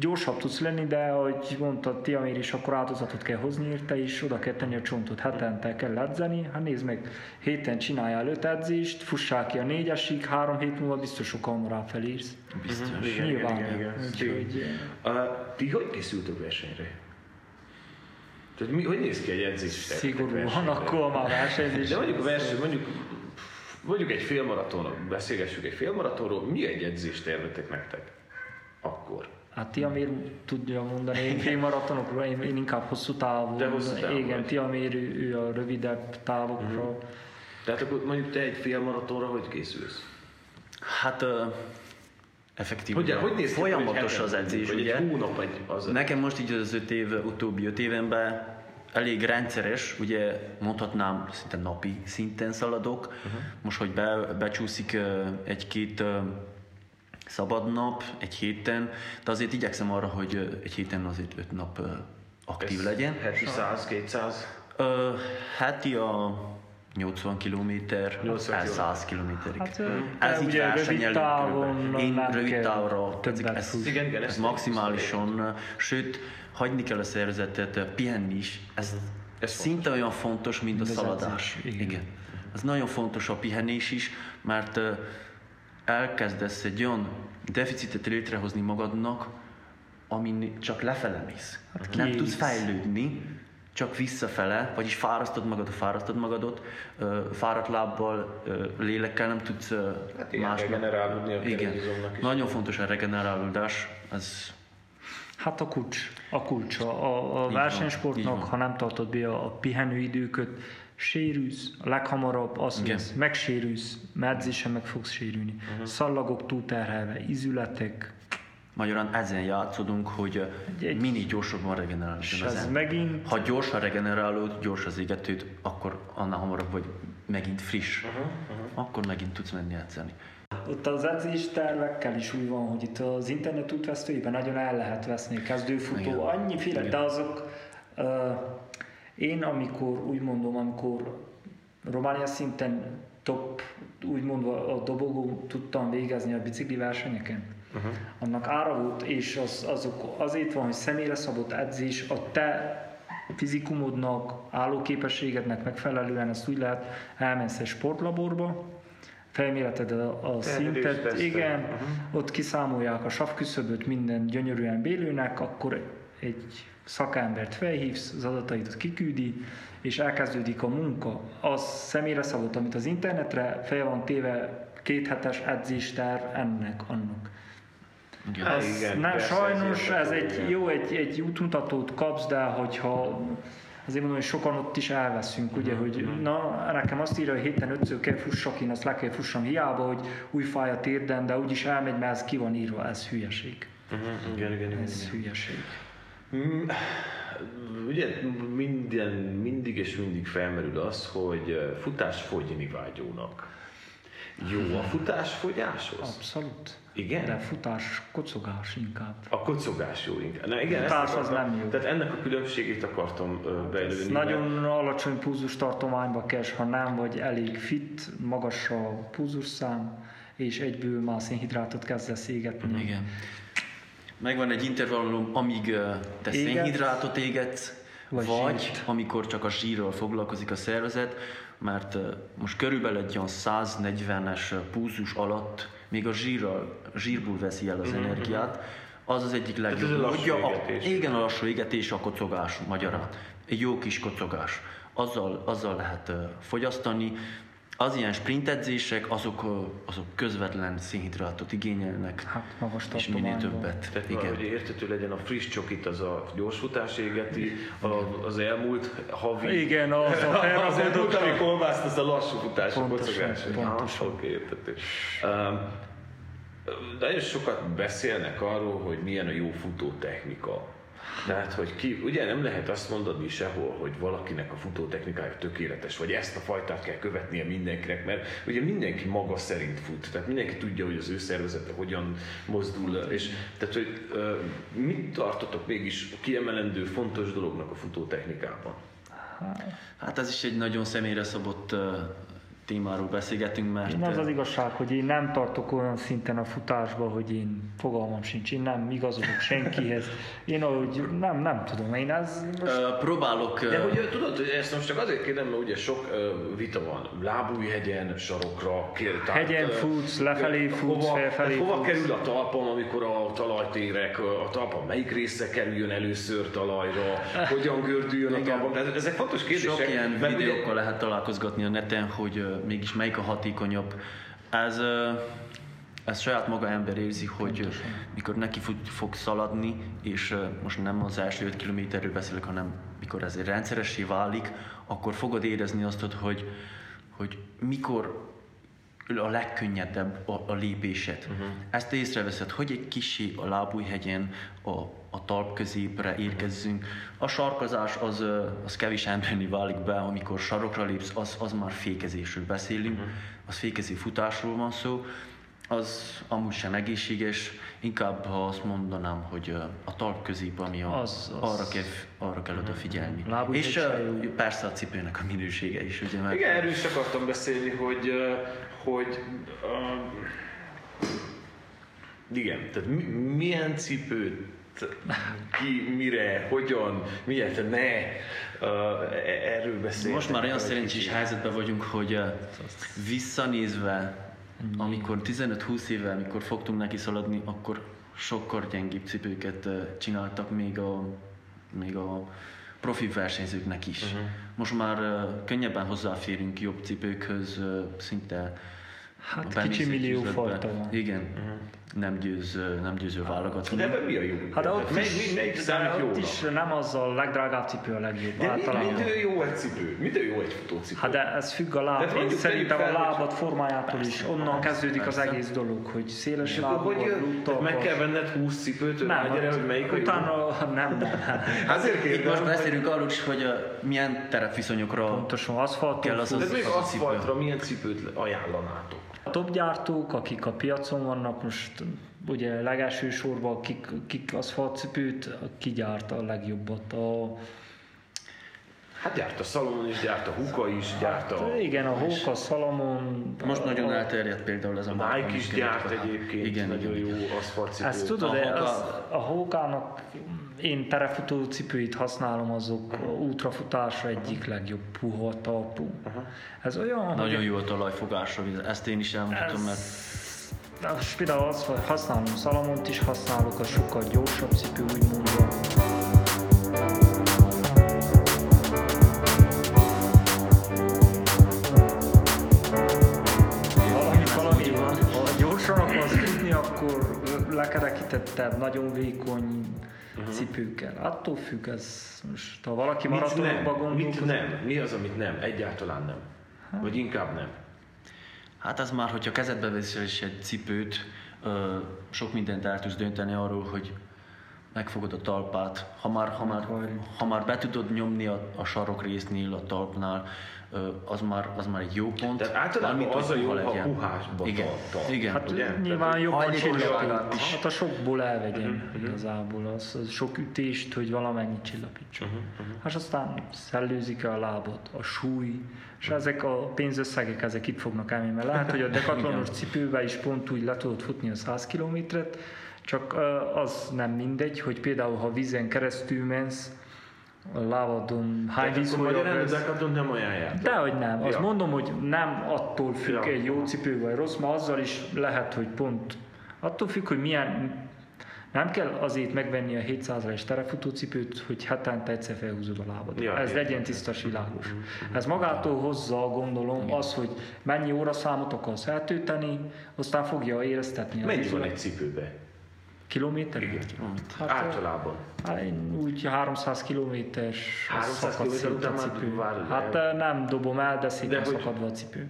gyorsabb tudsz lenni, de ahogy mondtad, Tiamér is, akkor áldozatot kell hozni érte, és oda kell tenni a csontot. Hetente kell edzeni, hát nézd meg, héten csináljál öt edzést, fussál ki a négyesig, három hét múlva biztos sokkal hamarabb felírsz. Biztos. Igen, Nyilván. igen, igen, igen. Úgyhogy, Uh, ti hogy készültök versenyre? Tehát mi, hogy néz ki egy edzés? Szigorúan, akkor már versenyzés. De mondjuk a verseny, mondjuk, mondjuk egy félmaraton, beszélgessük egy félmaratonról, mi egy edzés tervetek nektek? Akkor. Hát Tiamér tudja mondani, én félmaratonokról, én, én inkább hosszú távon. De hosszú távon Igen, vagy. Tiamér ő, ő a rövidebb távokra. Tehát akkor mondjuk te egy fél maratonra hogy készülsz? Hát uh, effektív. Hogy, hogy néz Folyamatos hogy az edzés, hogy ugye? Egy hónap egy az. Nekem most így az öt év, utóbbi öt évenben elég rendszeres, ugye mondhatnám szinte napi szinten szaladok. Uh-huh. Most, hogy be, becsúszik ö, egy-két ö, szabad nap egy héten, de azért igyekszem arra, hogy egy héten azért öt nap aktív legyen. Heti 100-200. Ö, heti a 80 km, 80 ez 100 km. Hát, ö, ez te így rövid távon. Én rövid távra, ez. Igen, igen, ez maximálisan, sőt, hagyni kell a szervezetet pihenni is. Ez, Ez szinte olyan fontos, mint a szaladás. edzés, igen. igen. Ez nagyon fontos a pihenés is, mert elkezdesz egy olyan deficitet létrehozni magadnak, amin csak lefele mész. Hát nem tudsz fejlődni, csak visszafele, vagyis fárasztod magad, fárasztod magadot, fáradt lábbal, lélekkel nem tudsz Hát igen, regenerálódni a Igen. is. Nagyon fontos a regenerálódás, ez Hát a kulcs, a kulcs. A, a versenysportnak, ha nem tartod be a, a pihenőidőköt, sérülsz, a leghamarabb az lesz, megsérülsz, medzésen meg fogsz sérülni. Uh-huh. Szallagok túlterhelve, izületek, magyarán ezen játszodunk, hogy Egy- minél gyorsabban és regenerálódjon ez ezen. megint Ha gyorsan regenerálód, gyors az égetőd, akkor annál hamarabb vagy megint friss. Uh-huh, Akkor megint tudsz menni edzeni. Ott az edzés tervekkel is úgy van, hogy itt az internet útvesztőiben nagyon el lehet veszni kezdőfutó, annyiféle, de azok uh, én amikor úgy mondom, amikor Románia szinten top, úgy mondva a dobogó tudtam végezni a bicikli versenyeken, uh-huh. annak ára volt, és az, azok azért van, hogy személyre szabott edzés a te fizikumodnak, állóképességednek megfelelően ezt úgy lehet, elmensz egy sportlaborba, felméreted a, a szintet, igen, uh-huh. ott kiszámolják a savküszöböt minden gyönyörűen bélőnek, akkor egy szakembert felhívsz, az adataidat kiküldi, és elkezdődik a munka. Az személyre szabott, amit az internetre fel van téve kéthetes edzésterv ennek, annak. Igen. Ez, igen, nem, sajnos ez ez egy igen. jó, egy, egy útmutatót kapsz, de hogyha azért mondom, hogy sokan ott is elveszünk, ugye, Mhm, hogy na, nekem azt írja, hogy héten ötször kell fussak, én azt le kell fussam hiába, hogy új fáj a térden, de úgyis elmegy, mert ez ki van írva, ez hülyeség. Uh-huh. Igen, igen, igen. Ez hülyeség. Mm, Ugye minden, mindig és mindig felmerül az, hogy futás fogyni vágyónak. Jó a futás fogyáshoz? Abszolút. Igen? De futás, kocogás inkább. A kocogás jó inkább. Na igen, Futás az nem jó. Tehát ennek a különbségét akartam belőni. Ez mert- nagyon alacsony pulzus tartományba kell, ha nem vagy elég fit, magas a pulzusszám, és egyből már szénhidrátot kezdesz égetni. Igen. Megvan egy intervallum, amíg te Égetsz. szénhidrátot égetsz, Vagy vagy, zsírt. amikor csak a zsírral foglalkozik a szervezet, mert most körülbelül egy olyan 140-es púzus alatt még a zsírral, zsírból veszi el az energiát, az az egyik Mhm, ez legjobb módja. Igen, a lassú égetés a kocogás magyarán. Egy jó kis kocogás. Azzal, azzal lehet fogyasztani. Az ilyen sprintedzések, azok, azok közvetlen szénhidrátot igényelnek, Hát magas és minél többet. Tehát Igen. hogy értető legyen, a friss csokit az a gyorsfutás égeti, a, az elmúlt havi... Igen, az a az elmúlt havi kolbászt, az a lassú futás, a Pontosan, kocogás. pontosan. Oké, értető. Um, nagyon sokat beszélnek arról, hogy milyen a jó futótechnika. Tehát, hogy ki, ugye nem lehet azt mondani sehol, hogy valakinek a futótechnikája tökéletes, vagy ezt a fajtát kell követnie mindenkinek, mert ugye mindenki maga szerint fut, tehát mindenki tudja, hogy az ő szervezete hogyan mozdul, és tehát, hogy mit tartotok mégis kiemelendő fontos dolognak a futótechnikában? Hát ez is egy nagyon személyre szabott témáról beszélgetünk, mert Én az az uh, igazság, hogy én nem tartok olyan szinten a futásba, hogy én fogalmam sincs, én nem igazolok senkihez. Én ahogy, nem, nem tudom, én ez most... uh, próbálok... De Uh, hogy tudod, ezt most csak azért kérdem, mert ugye sok ö, vita van. Lábújhegyen, sarokra, kér, tehát, Hegyen futsz, lefelé futsz, hova, felfelé hova futsz. kerül a talpam, amikor a talajtérek, a talpam melyik része kerüljön először talajra, hogyan gördüljön a talpam. Ezek fontos kérdések. sok ilyen videókkal lehet találkozgatni a neten, hogy uh, mégis melyik a hatékonyabb. Ez, ezt saját maga ember érzi, hogy mikor neki fog, szaladni, és most nem az első 5 kilométerről beszélek, hanem mikor ez rendszeressé válik, akkor fogod érezni azt, hogy, hogy mikor a legkönnyedebb a, a lépésed. Uh-huh. Ezt észreveszed, hogy egy kicsi a lábújhegyen, a, a talp középre érkezzünk. A sarkazás az, az kevés emberni válik be, amikor sarokra lépsz, az, az már fékezésről beszélünk, uh-huh. az fékező futásról van szó, az amúgy sem egészséges, inkább ha azt mondanám, hogy a talp közép, ami a, az, az. arra kell, arra kell odafigyelni. Lábúj és persze a cipőnek a minősége is, ugye? Mert... Igen, erről is akartam beszélni, hogy, hogy uh, igen, tehát mi, milyen cipőt ki, mire, hogyan, miért ne, uh, erről beszélni. Most már olyan szerencsés helyzetben vagyunk, hogy uh, visszanézve amikor 15-20 évvel, amikor fogtunk neki szaladni, akkor sokkal gyengébb cipőket csináltak még a, még a profi versenyzőknek is. Uh-huh. Most már uh, könnyebben hozzáférünk jobb cipőkhöz, uh, szinte Hát kicsi millió fajta van. Igen. Uh-huh nem, győz, nem győző válogató. De ebben mi a jó? Hát ott mely, is, melyik számít ott is nem az a legdrágább cipő a legjobb. De általában. mitől jó egy cipő? Mitől jó egy futócipő? Hát de ez függ a láb. Én szerintem a lábad formájától is. Onnan kezdődik az egész dolog, hogy széles lábad, Meg kell venned 20 cipőt, nem, gyere, hogy melyik utána, nem, nem. Hát azért Itt most beszélünk arról is, hogy milyen terepviszonyokra Pontosan, aszfalton. Kell az, az, az, az aszfaltra milyen cipőt ajánlanátok? A top gyártók, akik a piacon vannak, most ugye legelső sorban kik, kik aszfaltcipőt, ki gyárta a legjobbat. A, Hát gyárt a Salomon is, gyárt a Huka is, gyárt a... Hát igen, a Huka, Salomon... Most a, nagyon elterjedt például ez a A Nike is gyárt egyébként, igen, nagyon igen. jó aszfaltcipőt. Ezt tudod, a, az, a Hukának én terefutó cipőit használom, azok uh-huh. ultrafutásra egyik legjobb puha talpú. Uh-huh. Ez olyan, Nagyon hogy... jó a talajfogásra, ezt én is elmondhatom, mert de például az, hogy használom Salamont is használok, az sokkal gyorsabb cipő, úgy mondva. Valami, ha gyorsan akarsz akkor lekerekítettebb, nagyon vékony uh-huh. cipőkkel. Attól függ, ez most, ha valaki maratonokba gondol... Mit nem? Mi az, amit nem? Egyáltalán nem. Hát. Vagy inkább nem? Hát az már, hogyha kezedbe veszel egy cipőt, sok mindent el tudsz dönteni arról, hogy megfogod a talpát, ha már, ha már, ha már be tudod nyomni a, a sarok résznél, a talpnál, az már, az már egy jó pont. Tehát általában az a jó, ha puhásba Igen. tart. Igen. Hát ugye? nyilván jobban csillapít. Hát a sokból elvegyen uh-huh, igazából, az, az sok ütést, hogy valamennyit csillapítson. Uh-huh, uh-huh. Hát aztán szellőzik a lábot, a súly, és ezek a pénzösszegek ezek itt fognak elmenni, mert lehet, hogy a dekatlonos cipővel is pont úgy le tudod futni a 100 kilométert, csak az nem mindegy, hogy például ha vízen keresztül mensz, lábadon hány víz Magyarán nem ajánlják. Dehogy nem. Azt ja. mondom, hogy nem attól függ ja. egy jó cipő vagy rossz, mert azzal is lehet, hogy pont attól függ, hogy milyen nem kell azért megvenni a 700-es terefutócipőt, hogy hetente egyszer felhúzod a lábad. Ja, Ez legyen tiszta világos. Mm-hmm. Ez magától hozza, gondolom, az, hogy mennyi óraszámot akarsz eltölteni, aztán fogja éreztetni. Mennyi van egy cipőbe? Kilométer? Igen. Hát, Általában. Hát én úgy 300 kilométeres 300 kilométer után cipő. Hát nem dobom el, de szépen szakadva a cipő.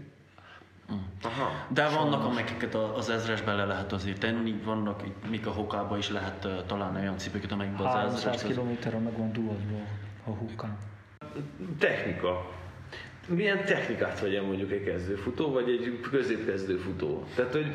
Aha. De vannak, amiket az ezresben le lehet azért tenni, vannak, még a hokában is lehet találni olyan cipőket, amelyekben az ezres... 300 kilométerre meg van duazva a hokán. Technika milyen technikát vegyen mondjuk egy kezdőfutó, vagy egy középkezdő futó. Tehát, hogy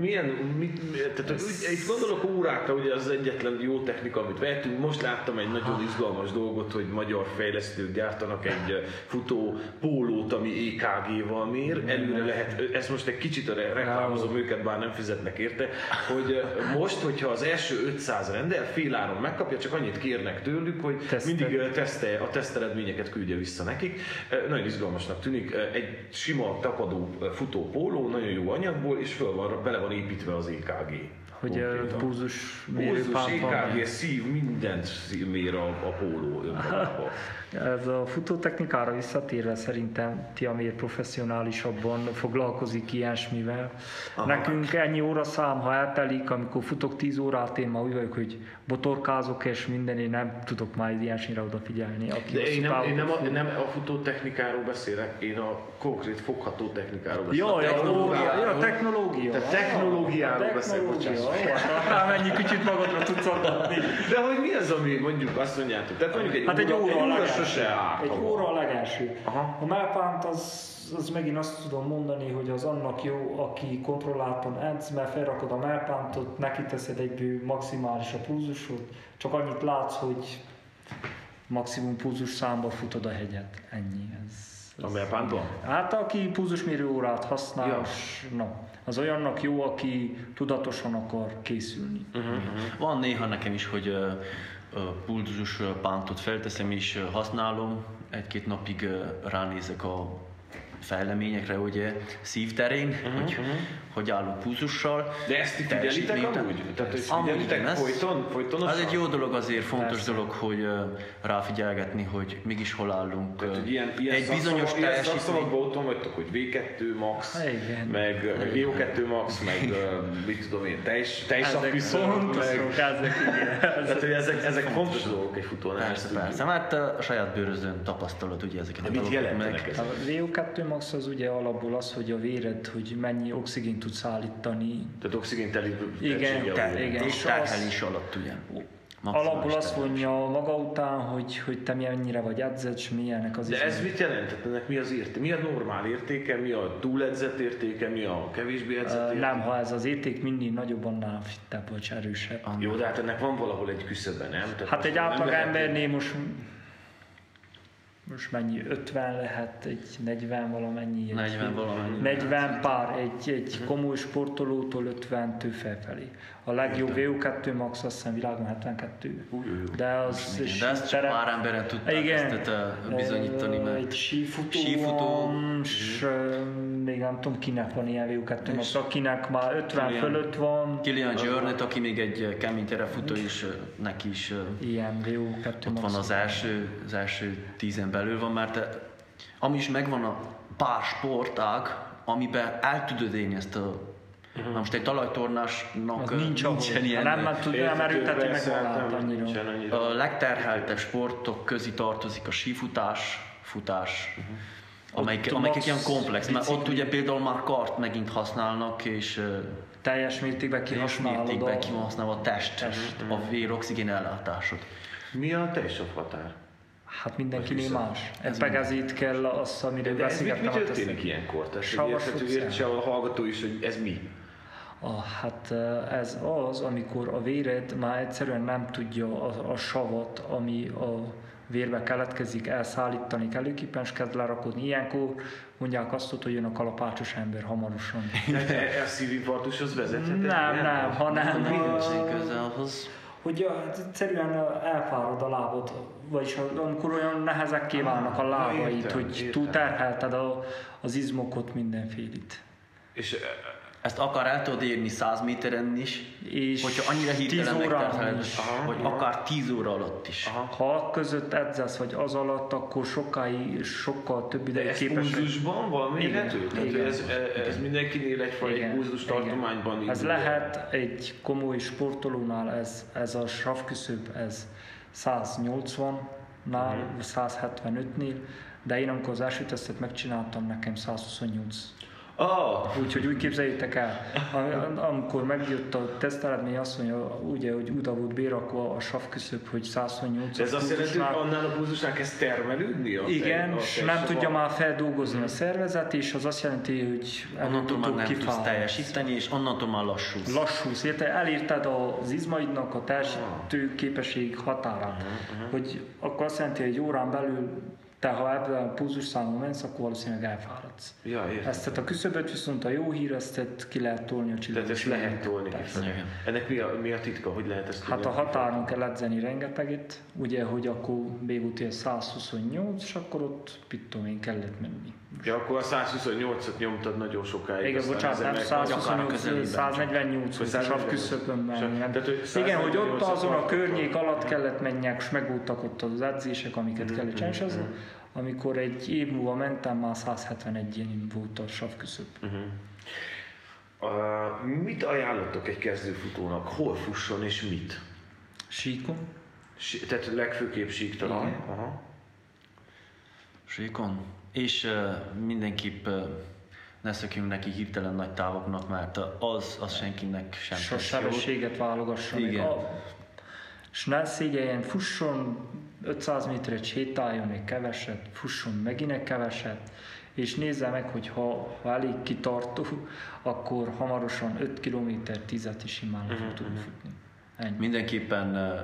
milyen, mit, tehát, hogy úgy, itt gondolok órákra, ugye az egyetlen jó technika, amit vehetünk. Most láttam egy nagyon izgalmas dolgot, hogy magyar fejlesztők gyártanak egy futó pólót, ami EKG-val mér. Előre lehet, ezt most egy kicsit reklámozom őket, bár nem fizetnek érte, hogy most, hogyha az első 500 rendel, féláron megkapja, csak annyit kérnek tőlük, hogy mindig teszte, a teszteredményeket küldje vissza nekik. Nagyon izgalmas izgalmasnak tűnik. Egy sima tapadó futó póló, nagyon jó anyagból, és föl van, bele van építve az EKG. Hogy Konkrétan. a pulzus van. EKG, szív, mindent mér a, a póló önmagában. Ez a futótechnikára visszatérve szerintem ti, amiért professzionálisabban foglalkozik ilyesmivel. Aha. Nekünk ennyi óraszám, ha eltelik, amikor futok 10 órát, én már úgy vagyok, hogy botorkázok és minden, én nem tudok már ilyesmire odafigyelni. Aki De én nem, én nem, a, nem a futótechnikáról beszélek, én a konkrét fogható technikáról beszélek. Ja, ja, technológiáról. ja, technológia. Te technológiáról A beszélek, technológia. Bocsáss. Ó, hát mennyi kicsit magadra tudsz adatni. De hogy mi az, ami mondjuk azt mondjátok? Tehát mondjuk egy Hát egy óra, egy óra sose árt. Egy óra a legelső. Aha. A mellpánt az, az megint azt tudom mondani, hogy az annak jó, aki kontrolláltan edz, mert felrakod a mellpántot, neki teszed egyből maximális a pulzusod, csak annyit látsz, hogy maximum pulzus számba futod a hegyet. Ennyi. Ez, A mellpántban? Hát aki pulzusmérő órát használ, Ja. na, az olyannak jó, aki tudatosan akar készülni. Van néha nekem is, hogy ö, pulzus pántot felteszem és használom. Egy-két napig ránézek a fejleményekre, ugye szívterén, uh-huh, hogy, hogy állok pulzussal. De ezt ti figyelitek amúgy? Tehát, hogy figyelitek folyton, folytonosan? Az egy jó dolog azért, fontos Persze. dolog, hogy ö, ráfigyelgetni, hogy mégis hol állunk. Tehát, ö, hogy ilyen, ilyen egy bizonyos ilyen teljesítmény. otthon vagytok, hogy V2 max, Há, igen. meg, meg VO2 max, meg mit tudom én, teljes, teljes ezek igen. Tehát, hogy ezek, ezek fontos dolgok egy futónál. Persze, persze. Hát a saját bőrözön tapasztalat ugye ezeket a mit dolgokat jelentenek ezek? A VO2 max az ugye alapból az, hogy a véred, hogy mennyi oxigént tudsz állítani. Tehát oxigénteli Igen, tehetsége te- igen. És És terhelés alatt ugye. Alapból azt mondja maga után, hogy, hogy te mennyire vagy edzett, és milyenek az De ez mit jelent? Tehát ennek mi az érté? Mi a normál értéke? Mi a túledzett értéke? Mi a kevésbé edzett értéke? Nem, ha ez az érték mindig nagyobb, annál fittebb vagy erősebb. Jó, de hát ennek van valahol egy küszöbe, nem? Tehát Hát egy átlag lehet- embernél most most mennyi, 50 lehet, egy 40 valamennyi. Egy 40 valamennyi. 40 pár, egy, egy komoly sportolótól 50-től felfelé. A legjobb VO2 max azt hiszem világon 72. De az... Igen, de ezt terep- pár emberen tudták Igen. ezt ö, bizonyítani, mert Egy sífutó, sífutó, és ö, még nem tudom kinek van ilyen VO2 max, akinek már 50 Kilian- fölött van, Kilian Jornet, aki még egy ö, kemény terefutó is, neki is ilyen VO2 ott max. van az első, az első tízen belül van, mert ö, ami is megvan a pár sportág, amiben el tudod élni ezt a Na most egy talajtornásnak Az ö, nincs ahol. nincsen ilyen. nem, nem tud, nem Érthető, erőteti meg. A legterheltebb sportok közé tartozik a sífutás, futás, amelyik, Ott amelyik max ilyen komplex, mert ott ugye például már kart megint használnak, és ö, Teljes mértékben kihasználod mértékben a... kihasználva a test, Test. a vér oxigén ellátásod. Mi a teljes határ? Hát mindenkinél más. Egy pegezét kell az, amiről De ez mit, mi hát történik ilyenkor? Értse a hallgató is, hogy ez mi? Ah, hát eh, ez az, amikor a véred már egyszerűen nem tudja a, a savat, ami a vérbe keletkezik, elszállítani kellőképpen, és kezd lerakodni. Ilyenkor mondják azt, hogy jön a kalapácsos ember hamarosan. Tehát e- ez szívinfarktushoz vezethet? nem, nem, hanem Nem a- mindegy köze ahhoz. Hogy egyszerűen elfárad a lábad, vagyis amikor olyan nehezekké válnak a lábaid, hogy túl terhelted a, az izmokot mindenfélit. És Ezt akár el tudod érni 100 méteren is, És hogyha annyira 10 hirtelen megterheled, is. vagy akár 10 óra alatt is. Ha között edzesz, vagy az alatt, akkor sokkal, sokkal több de ideig ez képes. pulzusban van mérhető? Igen, Tehát igen. ez, ez mindenkinél egyfajta egy igen. tartományban Ez lehet egy komoly sportolónál, ez, ez a savküszöb, ez 180-nál, Mhm. vagy 175-nél, de én amikor az első tesztet megcsináltam, nekem 128. Ah, Úgyhogy úgy képzeljétek el, am- amikor megjött a teszteredmény, azt mondja, ugye, hogy oda volt bérakva a savküszöb, hogy 128 ez azt jelenti, hogy annál a pulzusnál kezd termelődni? A igen, és nem tudja már feldolgozni a szervezet, és az azt jelenti, hogy Onnantól már nem tudsz teljesíteni, és onnantól már lassulsz. Lassulsz, érte? Elérted az izmaidnak a teljesítő képesség határát. Hogy akkor azt jelenti, hogy egy órán belül te ha ebben a pulzusszámon mensz, akkor valószínűleg elfáradsz. Ja, értem. Ezt tehát a küszöböt viszont a jó hír, ezt tehát ki lehet tolni a Tehát csillagos ezt lehet tolni. Ennek mi a, mi a titka? Hogy lehet ezt Hát a határon kell edzeni rengeteget, ugye, hogy akkor BVT 128, és akkor ott, mit tudom én, kellett menni. Ja, akkor a 128-at nyomtad nagyon sokáig. Igen, bocsánat, nem ezen meg- 128, közelében. 148 Vagy a sav 148. küszöbön menni. nem? Tehát, hogy Igen, hogy ott 148 azon a környék alatt kellett menjek, és megvoltak ott az edzések, amiket kellett csinálni, és az, amikor egy év múlva mentem, már 171 ilyen volt a sav küszöb. Uh, mit ajánlottok egy kezdőfutónak? Hol fusson és mit? Síkon? Si- Tehát legfőképp sík talán. Igen. Aha. Síkon. És uh, mindenképp uh, ne szökjünk neki hirtelen nagy távoknak, mert az, az senkinek sem És a sebességet válogasson. Igen. A, és ne szégyeljen, fusson 500 méteret, sétáljon egy keveset, fusson megint egy keveset, és nézze meg, hogy ha, ha elég kitartó, akkor hamarosan 5 km 10-et is simán le fog tudni futni. Ennyi. Mindenképpen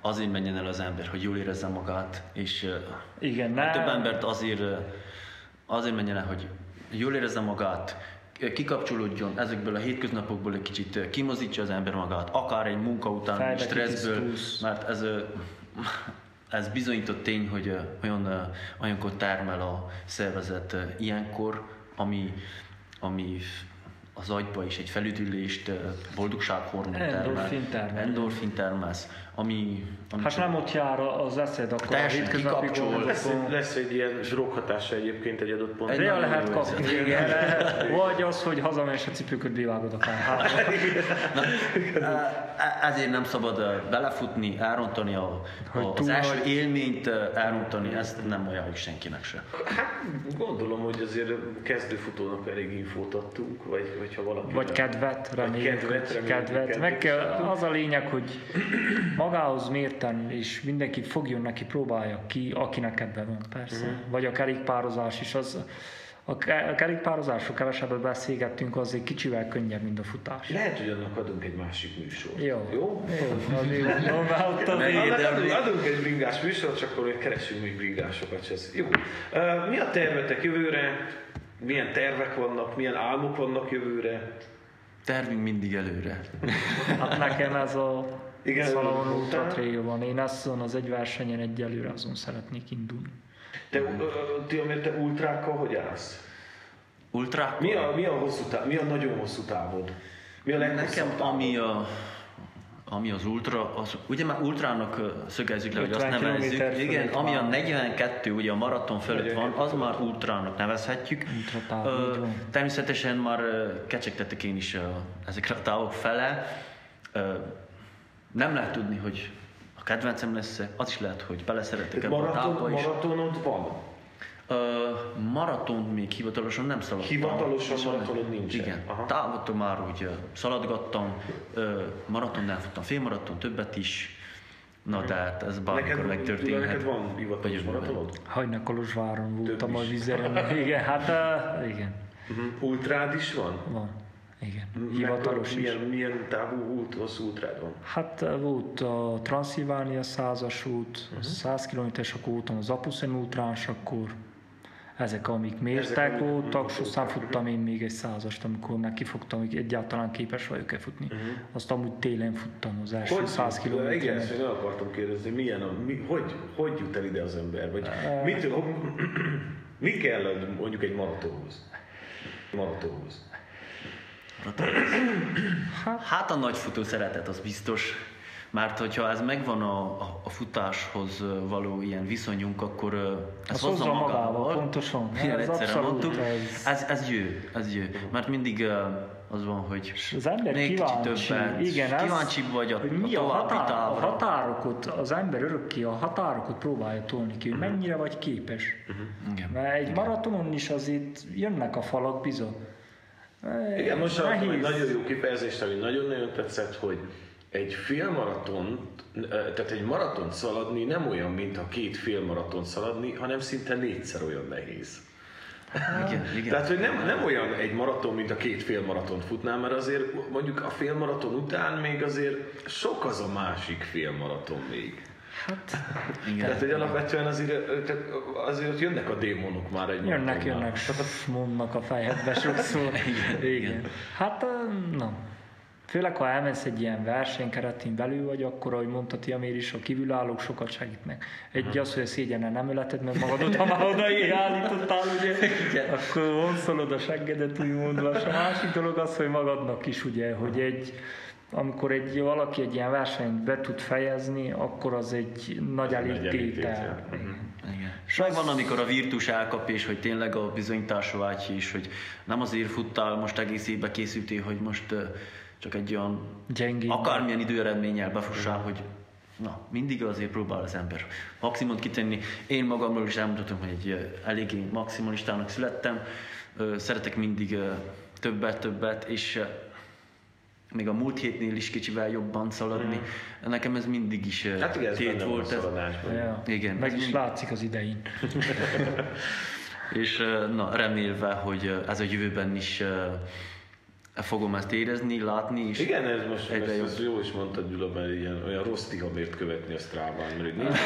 azért menjen el az ember, hogy jól érezze magát, és Igen, a ne, több embert azért, azért menjen el, hogy jól érezze magát, kikapcsolódjon ezekből a hétköznapokból egy kicsit kimozítsa az ember magát, akár egy munka után stresszből, mert ez, ez bizonyított tény, hogy olyan, olyankor termel a szervezet ilyenkor, ami, ami az agyba is egy felüdülést, boldogsághormon termel, Endorfin termel. endorfin termelsz, ami, ami Hát nem ott jár az eszed, akkor Teljesen a hétköznapi. Lesz, lesz egy ilyen droghatása egyébként egy adott ponton. Egy lehet kapni, igen, lehet. Vagy az, hogy hazamész a cipőköt bevágod akár. E- Ezért nem szabad belefutni, elrontani a, Hogy a, az első élményt, elrontani, ezt nem ajánljuk senkinek se. Hát gondolom, hogy azért kezdőfutónak elég infót adtunk, vagy, vagy ha valaki... Vagy kedvet, reméljük, kedvet, reméljük, kedvet. kedvet Meg kell, az a lényeg, hogy magához mérten, és mindenki fogjon neki, próbálja ki, akinek kedve van, persze. Mhm. Vagy a kerékpározás is, az, a ke- a kerékpározásról kevesebbet beszélgettünk, az egy kicsivel könnyebb, mint a futás. Lehet, hogy annak adunk egy másik műsort. Jó. Jó? Jó, mert Meg- azért... Annak de- adunk, adunk egy bringás műsort, csak akkor keresünk még bringásokat. Ez jó. Mi a tervetek jövőre? Milyen tervek vannak? Milyen álmok vannak jövőre? Tervünk mindig előre. Hát nekem ez a Igen, mondtál. Ultra Trail van. Én azon az egy versenyen egyelőre azon szeretnék indulni. Te, ti, amért te ultrákkal hogy állsz? Ultra? Mi a, mi a hosszú táv, mi a nagyon hosszú távod? Mi a Nekem távod? ami a ami az ultra, az, ugye már ultrának szögezzük le, hogy azt 50 nevezzük. Igen, ami a van. 42, ugye a maraton fölött van, az már ultrának nevezhetjük. Ultratáv, Ö. Természetesen már ö, kecsegtetek én is ezekre a távok fele. Ö, Nem lehet tudni, hogy a kedvencem lesz az is lehet, hogy beleszeretek ebbe a Maraton, távba is. maratonod van? Ö, maraton még hivatalosan nem szaladtam. Hivatalosan Viszont- maratonod nincsen? Igen. Aha. Távot már úgy ö, szaladgattam, ö, maraton elfuttam, félmaraton, többet is. Na de hát ez bármikor Neked, megtörténhet. neked van hivatalos maratonod? Hagyna Kolozsváron voltam a vizeren. Igen, hát uh, igen, Uh-huh. Ultrád is van? van. Igen, hivatalos is. milyen, milyen távú út, hosszú ultrád van? Hát uh, volt a Transzilvánia százas út, Mhm. 100 km-es akkor voltam az Apuszen útráns, akkor ezek, amik mértek amik- voltak, és mhm, aztán futtam én még egy százast, amikor már kifogtam, hogy egyáltalán képes vagyok-e futni. Azt amúgy télen futtam az első Mhm. Hogy 100 Igen, km ezt el akartam kérdezni, milyen a, mi, hogy, hogy jut el ide az ember? Vagy mit, mi kell mondjuk egy maratonhoz? Maratonhoz. Hát a nagy futó szeretet az biztos, mert hogyha ez megvan a, a, a futáshoz való ilyen viszonyunk, akkor ez Az hozza magával. magával, pontosan. Igen, Ez egyszerre mondtuk. ez- Ez, ez jő, ez jő. Mert mindig az van, hogy Az ember még kicsit kíváncsi, többet, igen, ez, kíváncsibb vagy a, hogy a mi a, további határ, a határokat, az ember örökké a határokat próbálja tolni ki, hogy mennyire vagy képes. Igen. Mert egy maratonon is azért jönnek a falak bizony. Igen, most hallottam egy nagyon jó kifejezést, ami nagyon-nagyon tetszett, hogy egy félmaraton, tehát egy maraton szaladni nem olyan, mint a két félmaraton szaladni, hanem szinte négyszer olyan nehéz. Igen, igen. Tehát, hogy nem, nem olyan egy maraton, mint a két félmaratont futnál, mert azért mondjuk a félmaraton után még azért sok az a másik félmaraton még. Igen. Tehát, hogy alapvetően azért, azért jönnek a démonok már egy Jönnek, maratonnál. jönnek, mondnak a fejedbe sokszor. igen, igen. Hát, na. Főleg, ha elmensz egy ilyen verseny keretén belül vagy, akkor, ahogy mondta Tiamér is, a kívülállók sokat segítnek. Egy az, hogy a szégyenen nem öleted meg magadot, ha már oda állítottál, ugye, akkor vonszolod a seggedet, úgymondva. És a másik dolog az, hogy magadnak is, ugye, hogy egy, amikor egy valaki egy ilyen versenyt be tud fejezni, akkor az egy nagy elégtétel. Igen. És megvan, amikor a virtus elkap, és hogy tényleg a bizonyításra vágy is, hogy nem azért futtál, most egész évbe készültél, hogy most csak egy olyan Gyengébb. akármilyen időeredménnyel befussál, hogy na, mindig azért próbál az ember maximumot kitenni. Én magamról is elmutatom, hogy egy eléggé maximalistának születtem, szeretek mindig többet, többet, és még a múlt hétnél is kicsivel jobban szaladni. Mm. Nekem ez mindig is uh, Hát igen, ez tét volt. Ez. Ja. Igen, Meg ez is mind- látszik az idején. és ö, na, remélve, hogy ö, ez a jövőben is fogom ezt érezni, látni, és Igen, ez most Egyre ezt, jobb. ezt jó is mondtad Gyula, mert ilyen, olyan rossz tihamért követni a Stráván, mert így nincs.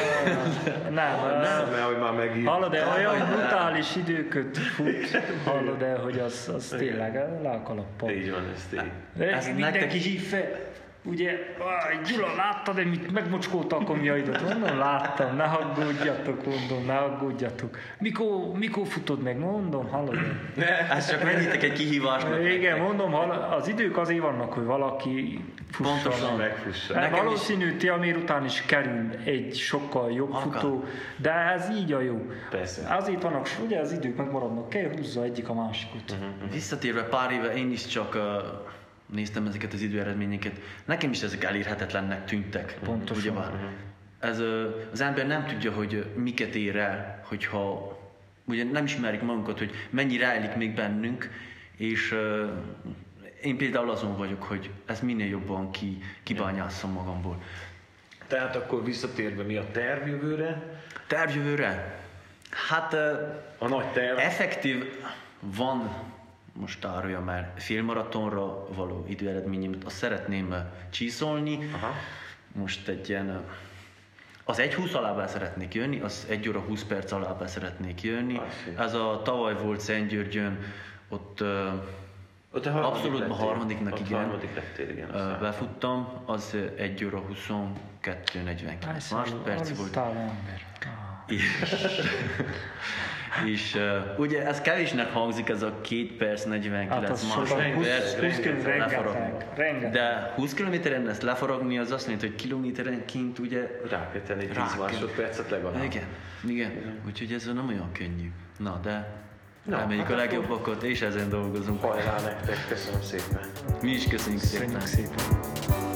Nem, Nem, mert hogy már megírt. Hallod el, olyan brutális időköt fut, hallod el, hogy az, az tényleg le a kalappal. Így van, ez tény. Ez mindenki nektek- hív fel. Ugye, "Áj, Gyula, láttad, mit megmocskolta a komjaidat? Mondom, láttam, ne aggódjatok, mondom, ne aggódjatok. Mikor, mikor futod meg? Mondom, hallod el. ezt csak vegyétek egy kihívásnak. Igen, mondom, az idők azért vannak, hogy valaki fusson. Pontosan. Megfussa. Hát is- valószínű, Tiamér után is kerül egy sokkal jobb Akar. futó, de ez így a jó. Persze. Azért vannak, ugye az idők megmaradnak, kell húzza egyik a másikot. Mhm. Visszatérve pár éve én is csak uh, néztem ezeket az időeredményeket. Nekem is ezek elérhetetlennek tűntek. Pontosan. Ugyebár. Ez, uh, az ember nem tudja, hogy miket ér el, hogyha ugye nem ismerik magunkat, hogy mennyi rejlik még bennünk, és uh, én például azon vagyok, hogy ezt minél jobban ki, kibányásszam magamból. Tehát akkor visszatérve mi a terv jövőre? Tervjövőre? Hát uh, A nagy terv. Effektív van most árulja már félmaratonra való időeredményemet, azt szeretném eh, csíszolni. Aha. Most egy ilyen, eh, az 1.20 alá be szeretnék jönni, az 1 óra 20 perc alá be szeretnék jönni. Hiszem. Ez a tavaly volt Szentgyörgyön, ott eh, Ott a harmadik Abszolút, a harmadiknak, Ott igen. harmadik lettél, igen. aztán. befuttam, az eh, 1 óra 22.49 másodperc volt. ember. És, és uh, ugye ez kevésnek hangzik, ez a 2 perc 49 Hát másodperc. 20 20 km lefaragni. rengeteg. Rengeteg. De 20 kilométeren ezt lefaragni, az azt jelenti, hogy kilométerenként ugye... Rá kell tenni 10 Rá kell. másodpercet legalább. Igen, igen. Úgyhogy ez nem olyan könnyű. Na, de Na, reméljük hát a legjobbakat, és ezen dolgozunk. Hajrá nektek, köszönöm szépen. Mi is köszönjük szépen. Köszönjük szépen.